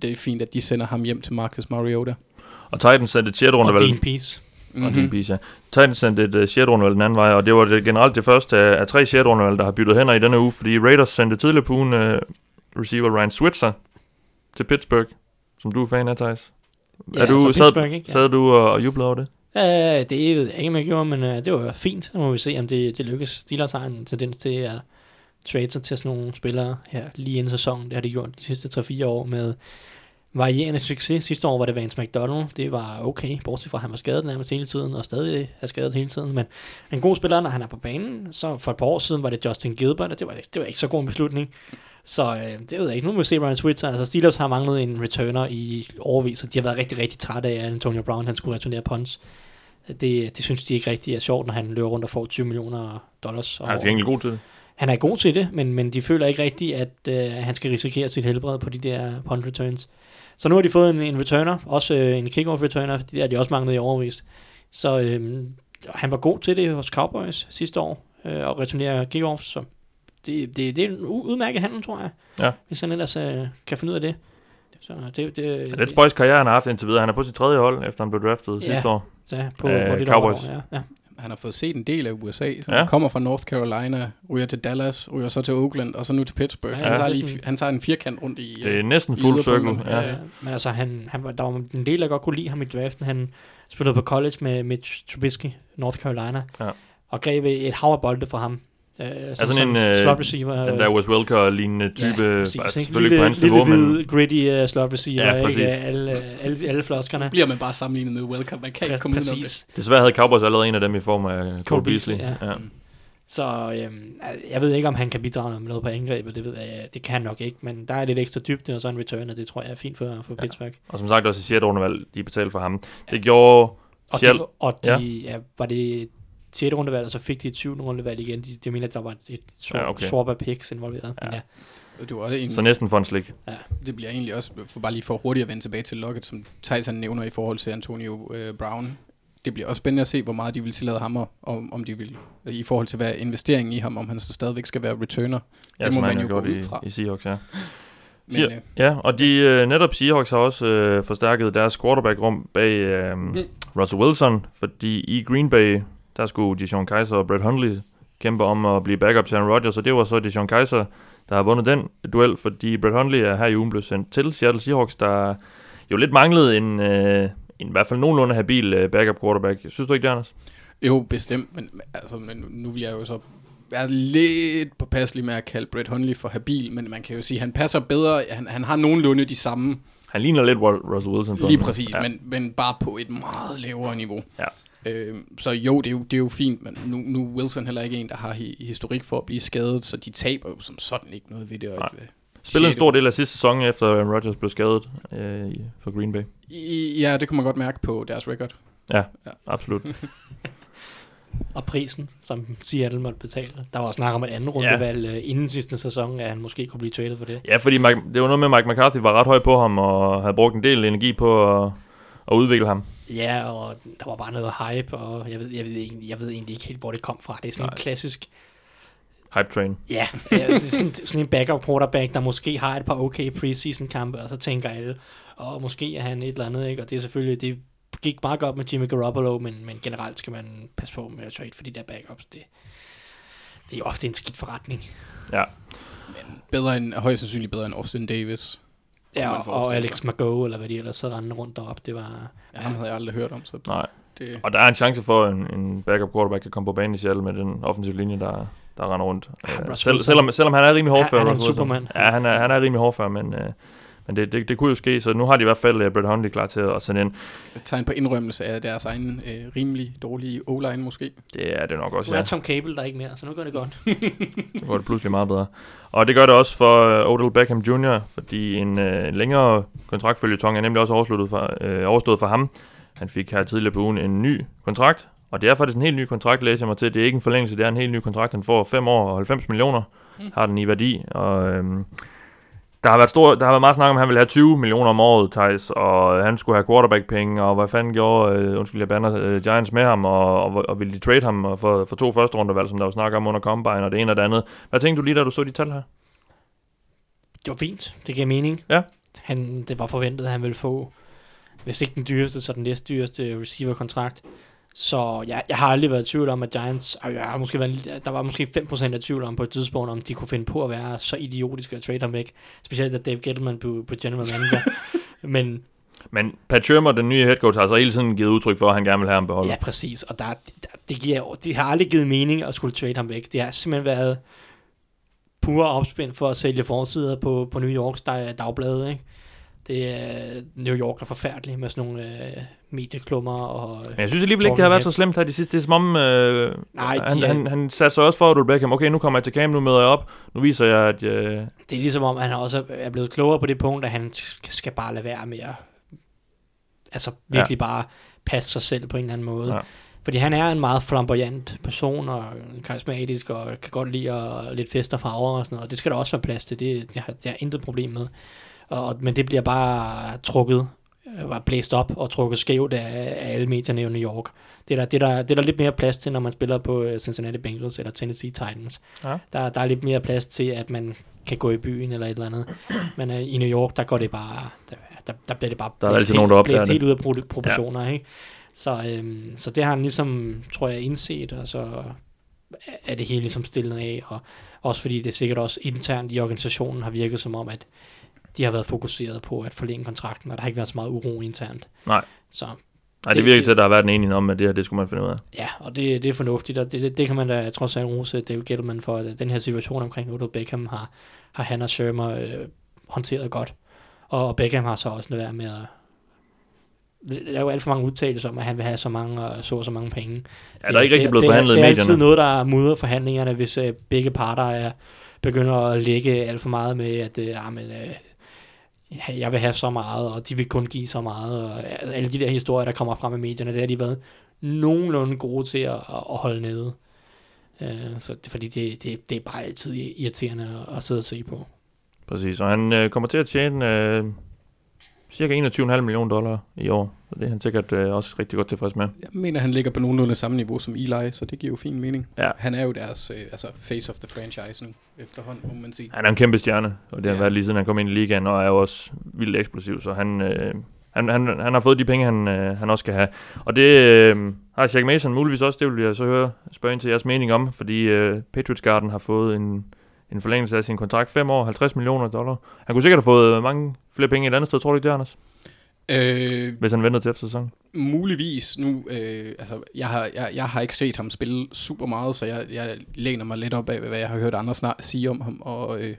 det er fint, at de sender ham hjem til Marcus Mariota. Og Titans sendte et 6. Og rundevalg. Dean Peace. Og din bis, ja. Titans sendte et uh, 6. rundevalg den anden vej, og det var det, generelt det første af, af tre 6. rundevalg, der har byttet hænder i denne uge, fordi Raiders sendte tidligere på ugen uh, receiver Ryan Switzer til Pittsburgh, som du er fan af, Thijs. Ja, er du, altså sad, Pittsburgh, ikke? Ja. sad du og, og jublede over det? Øh, det ved jeg ikke, om jeg gjorde, men øh, det var fint. Så må vi se, om det, det lykkes. Steelers har en tendens til at trade sig til sådan nogle spillere her lige inden sæsonen. Det har de gjort de sidste 3-4 år med varierende succes. Sidste år var det Vance McDonald. Det var okay, bortset fra at han var skadet nærmest hele tiden, og stadig er skadet hele tiden. Men en god spiller, når han er på banen. Så for et par år siden var det Justin Gilbert, og det var, det var ikke så god en beslutning. Så øh, det ved jeg ikke. Nu må vi se Ryan Switzer. Altså Steelers har manglet en returner i overvis, og de har været rigtig, rigtig trætte af, at Antonio Brown han skulle returnere punts. Det, det synes de ikke rigtig er sjovt, når han løber rundt og får 20 millioner dollars. Han er til gengæld god til det. Han er god til det, men, men de føler ikke rigtigt, at øh, han skal risikere sit helbred på de der punt returns. Så nu har de fået en, en returner, også øh, en kickoff returner, det har de også manglet i overvist. Så øh, han var god til det hos Cowboys sidste år, øh, og returnere kickoffs, så det, det, det er en udmærket handel, tror jeg. Ja. Hvis han ellers øh, kan finde ud af det. Så det, det, Ja, det er Boys karriere, han har haft indtil videre. Han er på sit tredje hold, efter han blev draftet Ja. sidste år. så på, Øh, på det Cowboys. År, ja, ja. Han har fået set en del af USA. Så Ja. Han kommer fra North Carolina, ryger til Dallas, ryger så til Oakland, og så nu til Pittsburgh. Ja, han, tager er lige, han tager en firkant rundt i... Det er øh, næsten fuld cirkel. Ja. Ja. Men altså, han, han var, der var en del, der godt kunne lide ham i draften. Han spillede på college med Mitch Trubisky, North Carolina, Ja. og greb et hav af bolde for ham. Øh, som, sådan en, øh, slot receiver. Den der Wes Welker-lignende type, ja, præcis, altså, ikke? selvfølgelig lille, på hans lille, niveau, men hvid, gritty uh, slot receiver, Ja, ikke? præcis. Alle, alle, alle floskerne. Bliver man bare sammenlignet med Welcome. Man kan ikke komme ud om det. Præcis. desværre havde Cowboys allerede en af dem i form af Cole, Cole Beasley. Beasley, Ja. ja. Så øhm, jeg ved ikke, om han kan bidrage med noget på angrebet, det ved jeg, det kan han nok ikke, men der er lidt ekstra dybde, og så en return, og det tror jeg er fint for, for Pittsburgh. Og som sagt også i 6. rundevalg, de betalte for ham. Det gjorde Og Seattle... de, og de ja. Ja, var det 6. rundevalg, og så fik de et 7. rundevalg igen. De, de mener, at der var et, swap, Ja, ja, okay. swap af picks involveret. Ja. Ja. Ja. Det var også en, Så næsten for en slik. Det bliver egentlig også, for bare lige for hurtigt at vende tilbage til Lockett, som Tyson nævner i forhold til Antonio øh, Brown. Det bliver også spændende at se, hvor meget de vil tillade ham, og om, om de vil, i forhold til hvad investeringen i ham, om han så stadigvæk skal være returner. Ja, Det må man jo gå ud i, fra. i Seahawks, ja. Men Ja. øh, Ja, og de øh, netop Seahawks har også øh, forstærket deres quarterback-rum bag øh, Russell Wilson, fordi i Green Bay, der skulle Deshaun Kaiser og Brett Hundley kæmpe om at blive backup til Aaron Rodgers, og det var så Deshaun Kaiser, der har vundet den duel, fordi Brett Hundley er her i ugen blevet sendt til Seattle Seahawks, der jo lidt manglede en, øh, en i hvert fald nogenlunde habil øh, backup quarterback. Synes du ikke det, Anders? Jo, bestemt, men, altså, men nu vil jeg jo så være lidt påpasselig med at kalde Brett Hundley for habil, men man kan jo sige, at han passer bedre, han, han har nogenlunde de samme, Han ligner lidt Russell Wilson. på lige præcis, ja. men, men bare på et meget lavere niveau. Ja. Øh, så jo det, er jo, det er jo fint, men nu, nu er Wilson heller ikke en, der har hi- historik for at blive skadet, så de taber jo som sådan ikke noget ved det. Og Nej. et, øh, Spillede en stor del af sidste sæson, efter Aaron Rodgers blev skadet øh, for Green Bay. I, ja, det kunne man godt mærke på deres record. Absolut. Og prisen, som Seattle måtte betale. Der var også snak om et andet rundevalg ja. inden sidste sæson, at han måske kunne blive traded for det. Ja, fordi Mike, det var noget med, at Mike McCarthy var ret høj på ham, og havde brugt en del energi på at, at udvikle ham. Ja, og der var bare noget hype, og jeg ved, jeg ved, ikke, jeg ved egentlig ikke helt, hvor det kom fra. Det er sådan Nej. en klassisk, Hype train. ja, ja det er sådan, sådan en backup quarterback, der måske har et par okay preseason kampe, og så tænker alle, og måske er han et eller andet, ikke? Og det er selvfølgelig, det gik meget godt med Jimmy Garoppolo, men, men generelt skal man passe på med at trade for de der backups. Det, det er jo ofte en skidt forretning. Ja. Men bedre end, højst sandsynligt bedre end Austin Davis. Ja, man og, Alex sig. Mago, eller hvad de ellers så rendte rundt derop, det var... Ja, ham havde jeg aldrig hørt om, så Nej. det... Og der er en chance for, at en, en backup quarterback kan komme på banen i Seattle med den offensive linje, der, der render rundt. Ja, Russell selv, selvom, selvom han er rimelig hårdfør. Han er en supermand. Ja, han er, han er rimelig hårdfør, men, øh, men det, det, det, kunne jo ske. Så nu har de i hvert fald uh, Brett Hundley klar til at sende ind. Et tegn på indrømmelse af deres egen øh, rimelig dårlige O-line måske. Det er det nok Nu også, er ja. Tom Cable der ikke mere, så nu går det godt. Nu går det pludselig meget bedre. Og det gør det også for uh, Odell Beckham Jr., fordi en, uh, længere kontraktfølgetong er nemlig også oversluttet for, uh, overstået for ham. Han fik her tidligere på ugen en ny kontrakt, og det er faktisk en helt ny kontrakt, læser jeg mig til. Det er ikke en forlængelse, det er en helt ny kontrakt. Han får 5 år og 90 millioner, har den i værdi, og øhm, der har været stor, der har været meget snak om, at han ville have 20 millioner om året, Thijs, og han skulle have quarterback-penge, og hvad fanden gjorde, øh, undskyld, jeg bander, øh, Giants med ham, og, og, og, ville de trade ham og for, for to første rundevalg, som der var snak om under Combine, og det ene og det andet. Hvad tænkte du lige, da du så de tal her? Det var fint. Det gav mening. Ja. Han, det var forventet, at han ville få, hvis ikke den dyreste, så den næst dyreste receiver-kontrakt. Så jeg, jeg har aldrig været i tvivl om, at Giants, og jeg har måske været, der var måske 5% af tvivl om på et tidspunkt, om de kunne finde på at være så idiotiske at trade ham væk. Specielt da Dave Gettleman blev, blev general manager. Men Men Pat Shermer, den nye head coach, har så hele tiden givet udtryk for, at han gerne vil have ham beholdt. Ja, præcis. Og der, der, det, giver, det har aldrig givet mening at skulle trade ham væk. Det har simpelthen været pure opspind for at sælge forsider på, på New Yorks dag, dagblade. Ikke? Det er New York er forfærdelig med sådan nogle øh, medieklummer. Og, Men jeg synes alligevel ikke, det har været så slemt her de sidste. Det er som om, øh, Nej, han, er- han, han satte sig også for Odell Beckham. Okay, nu kommer jeg til camp, nu møder jeg op. Nu viser jeg, at... Øh, det er ligesom om, han også er blevet klogere på det punkt, at han skal bare lade være med at altså virkelig ja. bare passe sig selv på en eller anden måde. Ja. Fordi han er en meget flamboyant person, og karismatisk, og kan godt lide at, lidt fest og farver og sådan noget. Og det skal der også være plads til. Det, det, har, det har intet problem med. Og, men det bliver bare trukket, bare blæst op og trukket skævt af, af alle medierne i New York. Det er, der, det, er der, det er der lidt mere plads til, når man spiller på øh, Cincinnati Bengals eller Tennessee Titans. Ja. Der, der er lidt mere plads til, at man kan gå i byen eller et eller andet. Men øh, i New York, der går det bare, der, der, der bliver det bare Der er blæst helt, nogen, der blæst helt ud af pro- proportioner, ja. ikke? Så, øhm, så det har han ligesom, tror jeg, indset, og så er det hele ligesom stillet af, og også fordi det sikkert også internt i organisationen har virket som om, at de har været fokuseret på at forlænge kontrakten, og der har ikke været så meget uro internt. Nej. Så nej, det Det- virker det- til, at der har været en enighed om, at det her, det skulle man finde ud af. ja, og det, det er fornuftigt, og det, det, det kan man da trods alt rose David Gettleman for, at den her situation omkring Odell Beckham har, har han og Shermer øh, håndteret godt. Og Beckham har så også lade være med at der er jo alt for mange udtalelser om, at han vil have så mange og så og så mange penge. Ja, der er ikke rigtig det, blevet det, forhandlet det, i det er altid medierne. noget, der mudrer forhandlingerne, hvis øh, begge parter er, begynder at lægge alt for meget med, at øh, ah, men, øh, jeg vil have så meget, og de vil kun give så meget, og alle de der historier, der kommer frem i medierne, det har de været nogenlunde gode til at, at holde nede. Øh, for, fordi det, det, det er bare altid irriterende at, at sidde og se på. Præcis, og han øh, kommer til at tjene øh, cirka 21,5 millioner dollar i år. Så det er han sikkert øh, også rigtig godt tilfreds med. Jeg mener, han ligger på nogenlunde samme niveau som Eli, så det giver jo fin mening. Ja. Han er jo deres øh, altså face of the franchise nu, efterhånden, må man sige. Han er en kæmpe stjerne, og det har Ja. været lige siden han kom ind i ligaen, og er jo også vildt eksplosiv, så han, øh, han, han, han har fået de penge, han, øh, han også skal have. Og det øh, har Shaq Mason muligvis også, det vil jeg så høre, spørge ind til jeres mening om, fordi øh, Patriots Garden har fået en, en forlængelse af sin kontrakt. 5 år, 50 millioner dollar. Han kunne sikkert have fået mange flere penge et andet sted, tror du ikke det, Anders? Øh, Hvis han venter til efter sæsonen. muligvis nu, øh, altså, jeg har, jeg, jeg har ikke set ham spille super meget, så jeg, jeg læner mig lidt op af, hvad jeg har hørt andre snart sige om ham, og øh,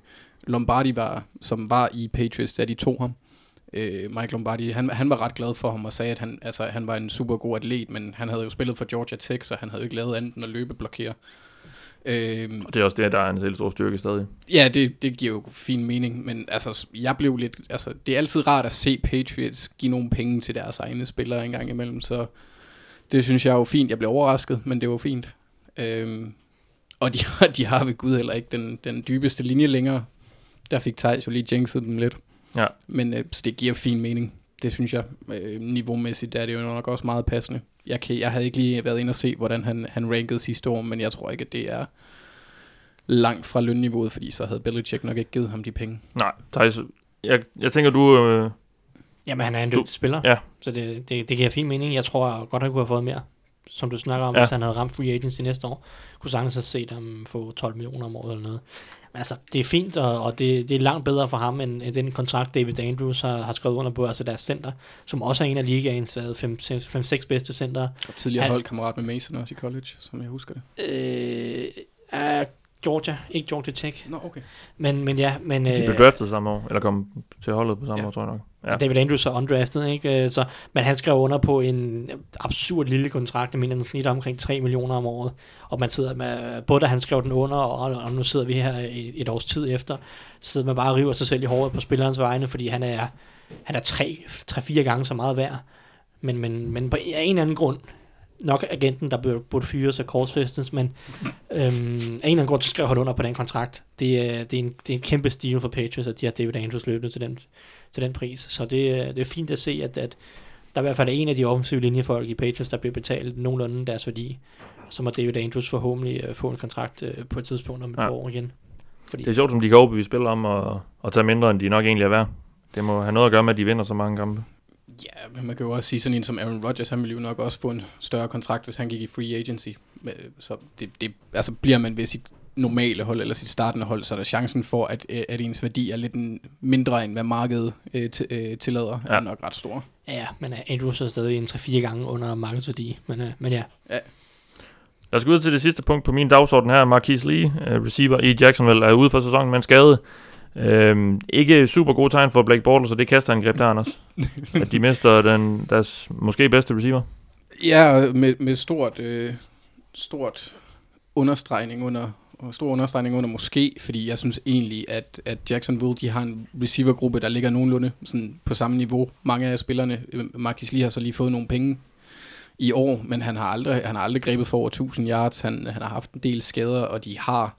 Lombardi var, som var i Patriots, da de tog ham, øh, Mike Lombardi, han, han var ret glad for ham og sagde, at han, altså, han var en super god atlet, men han havde jo spillet for Georgia Tech, så han havde jo ikke lavet andet end at løbe blokere. Øh, Og det er også det, der er en helt stor styrke stadig. Ja, det, det giver jo fin mening, men altså, jeg blev lidt, altså, det er altid rart at se Patriots give nogle penge til deres egne spillere en gang imellem, så det synes jeg er jo fint. Jeg blev overrasket, men det var fint. Øhm, og de har, de har ved Gud heller ikke den, den dybeste linje længere. Der fik Thijs jo lige jinxet dem lidt. Ja. Men øh, så det giver fin mening. Det synes jeg. Øh, niveaumæssigt der er det jo nok også meget passende. Jeg, kan, jeg havde ikke lige været inde og se, hvordan han, han rankede sidste år, men jeg tror ikke, at det er langt fra lønniveauet, fordi så havde Belichick nok ikke givet ham de penge. Nej, Thijs, jeg, jeg tænker, du... Øh, Jamen, han er en dygtig spiller, ja. så det, det, det giver fin mening. Jeg tror godt, han kunne have fået mere, som du snakker om, ja. hvis han havde ramt free agency næste år. Kunne sagtens have set ham få 12 millioner om året eller noget. Altså, det er fint, og, og det, det er langt bedre for ham, end, end den kontrakt, David Andrews har, har skrevet under på, altså deres center, som også er en af ligaens 5-6 bedste center. Og tidligere Han- holdkammerat med Mason også i college, som jeg husker det. Øh, er Georgia, ikke Georgia Tech, Nå, okay. men, men ja, men... de blev øh, draftet samme år, eller kom til holdet på samme Ja. år, tror jeg nok. Ja. David Andrews er undrafted, ikke? Øh, Så, men han skrev under på en absurd lille kontrakt, jeg mener, den snitter omkring 3 millioner om året. Og man sidder med, både da han skrev den under, og, og nu sidder vi her et, års tid efter, så sidder man bare og river sig selv i håret på spillerens vegne, fordi han er, han er tre, tre, fire gange så meget værd. Men, men, men på en en anden grund, nok agenten, der burde, fyres af korsfestens, men øhm, af en eller anden grund, så skrev han under på den kontrakt. Det er, det er, en, det er en kæmpe stil for Patriots, at de har David Andrews løbende til den, til den pris. Så det, er- det er fint at se, at, at der i hvert fald er en af de offensive linjefolk i Patriots, der bliver betalt nogenlunde deres værdi. Så må David Andrews forhåbentlig øh, få en kontrakt øh, på et tidspunkt om et Ja. ja. år igen. Fordi, Det er sjovt, som de kan overbevise spillere om at, at tage mindre, end de nok egentlig er værd. Det må have noget at gøre med, at de vinder så mange kampe. Ja, men man kan jo også sige sådan en som Aaron Rodgers, han ville jo nok også få en større kontrakt, hvis han gik i free agency. Men, Så det, det, altså bliver man ved sit normale hold, eller sit startende hold, så er der chancen for, at, øh, at ens værdi er lidt en- mindre, end hvad markedet øh, t- øh, tillader, Ja. ja. er nok ret stor. ja, ja, men øh, Andrews er stadig en 3-4 gange under markedsværdi. Men, øh, men ja, Lad os gå ud til det sidste punkt på min dagsorden her. Marquise Lee, receiver i Jacksonville, er ude for sæsonen med en skade. Øhm, ikke super god tegn for Blake Bortles, så det kaster en greb der, Anders. at de mister den, deres måske bedste receiver. Ja, med, med stort, øh, stort understregning under, og stor understregning under måske, fordi jeg synes egentlig, at, at Jacksonville, de har en receivergruppe, der ligger nogenlunde sådan på samme niveau. Mange af spillerne, øh, Marcus Lee har så lige fået nogle penge i år, men han har aldrig, han har aldrig grebet for over 1000 yards, han, han har haft en del skader, og de har,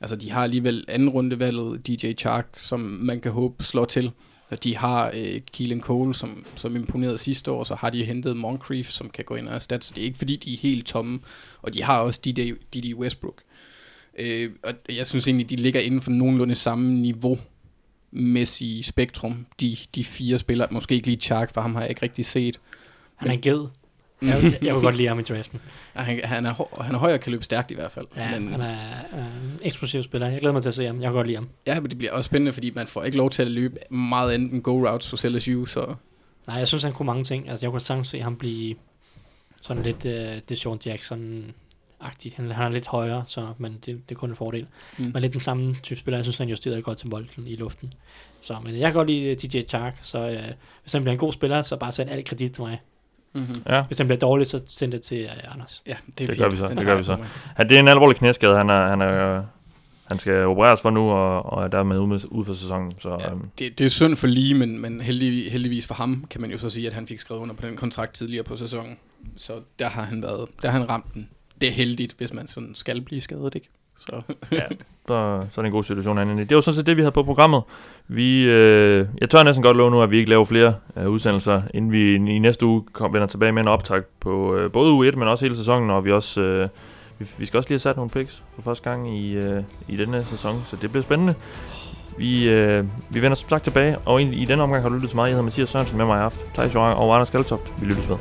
altså de har alligevel anden rundevalget DJ Chark, som man kan håbe slår til. Og de har øh, Keelan Cole, som, som imponerede sidste år, så har de hentet Moncrief, som kan gå ind og erstatte. Så det er ikke fordi, de er helt tomme. Og de har også D.D. D.D. Westbrook. Øh, og jeg synes egentlig, de ligger inden for nogenlunde samme niveau mæssige spektrum. De, de fire spillere, måske ikke lige Chark, for ham har jeg ikke rigtig set. han er en ged. Jeg, jeg, jeg kunne godt lide ham i draften. Han, han, er, han er høj og kan løbe stærkt i hvert fald. Ja, men, han er øh, en eksplosiv spiller. Jeg glæder mig til at se ham. Jeg kan godt lide ham. ja, men det bliver også spændende, fordi man får ikke lov til at løbe meget andet end go routes hos LSU, så Nej, jeg synes, han kunne mange ting. Altså, jeg kunne sagtens se ham blive sådan lidt uh, Deshaun Jackson-agtig. Han, han er lidt højere, så, men det, det er kun en fordel. Mm. Men lidt den samme type spiller. Jeg synes, han justerede godt til bolden i luften. Så, men jeg kan godt lide øh, DJ Chark, så uh, hvis han bliver en god spiller, så bare send alt kredit til mig. Mm-hmm. Ja. Hvis han bliver dårlig, så send det til uh, Anders. ja, det, er Det fint. gør vi så, Den det gør vi så. Han, det er en alvorlig knæskade, han, er, han, er, han skal opereres for nu, og, og er dermed ude, med, ude for sæsonen. Så Ja, øhm, det, det er synd for lige, men, men heldig, heldigvis for ham, kan man jo så sige, at han fik skrevet under på den kontrakt tidligere på sæsonen. Så der har han været, der har han ramt den. Det er heldigt, hvis man sådan skal blive skadet, ikke? Så ja, så, så er det en god situation herinde. Det var sådan set det, vi havde på programmet. Vi, øh, jeg tør næsten godt love nu, at vi ikke laver flere øh, udsendelser, inden vi i næste uge kom, vender tilbage med en optag på øh, både uge 1, men også hele sæsonen, og vi også... Øh, vi, vi skal også lige have sat nogle picks for første gang i, øh, i denne sæson, så det bliver spændende. Vi, øh, vi vender som sagt tilbage, og i, i denne omgang har du lyttet til mig. Jeg hedder Mathias Sørensen med mig i aften. Thijs Joran og Anders Kaltoft. Vi lyttes ved.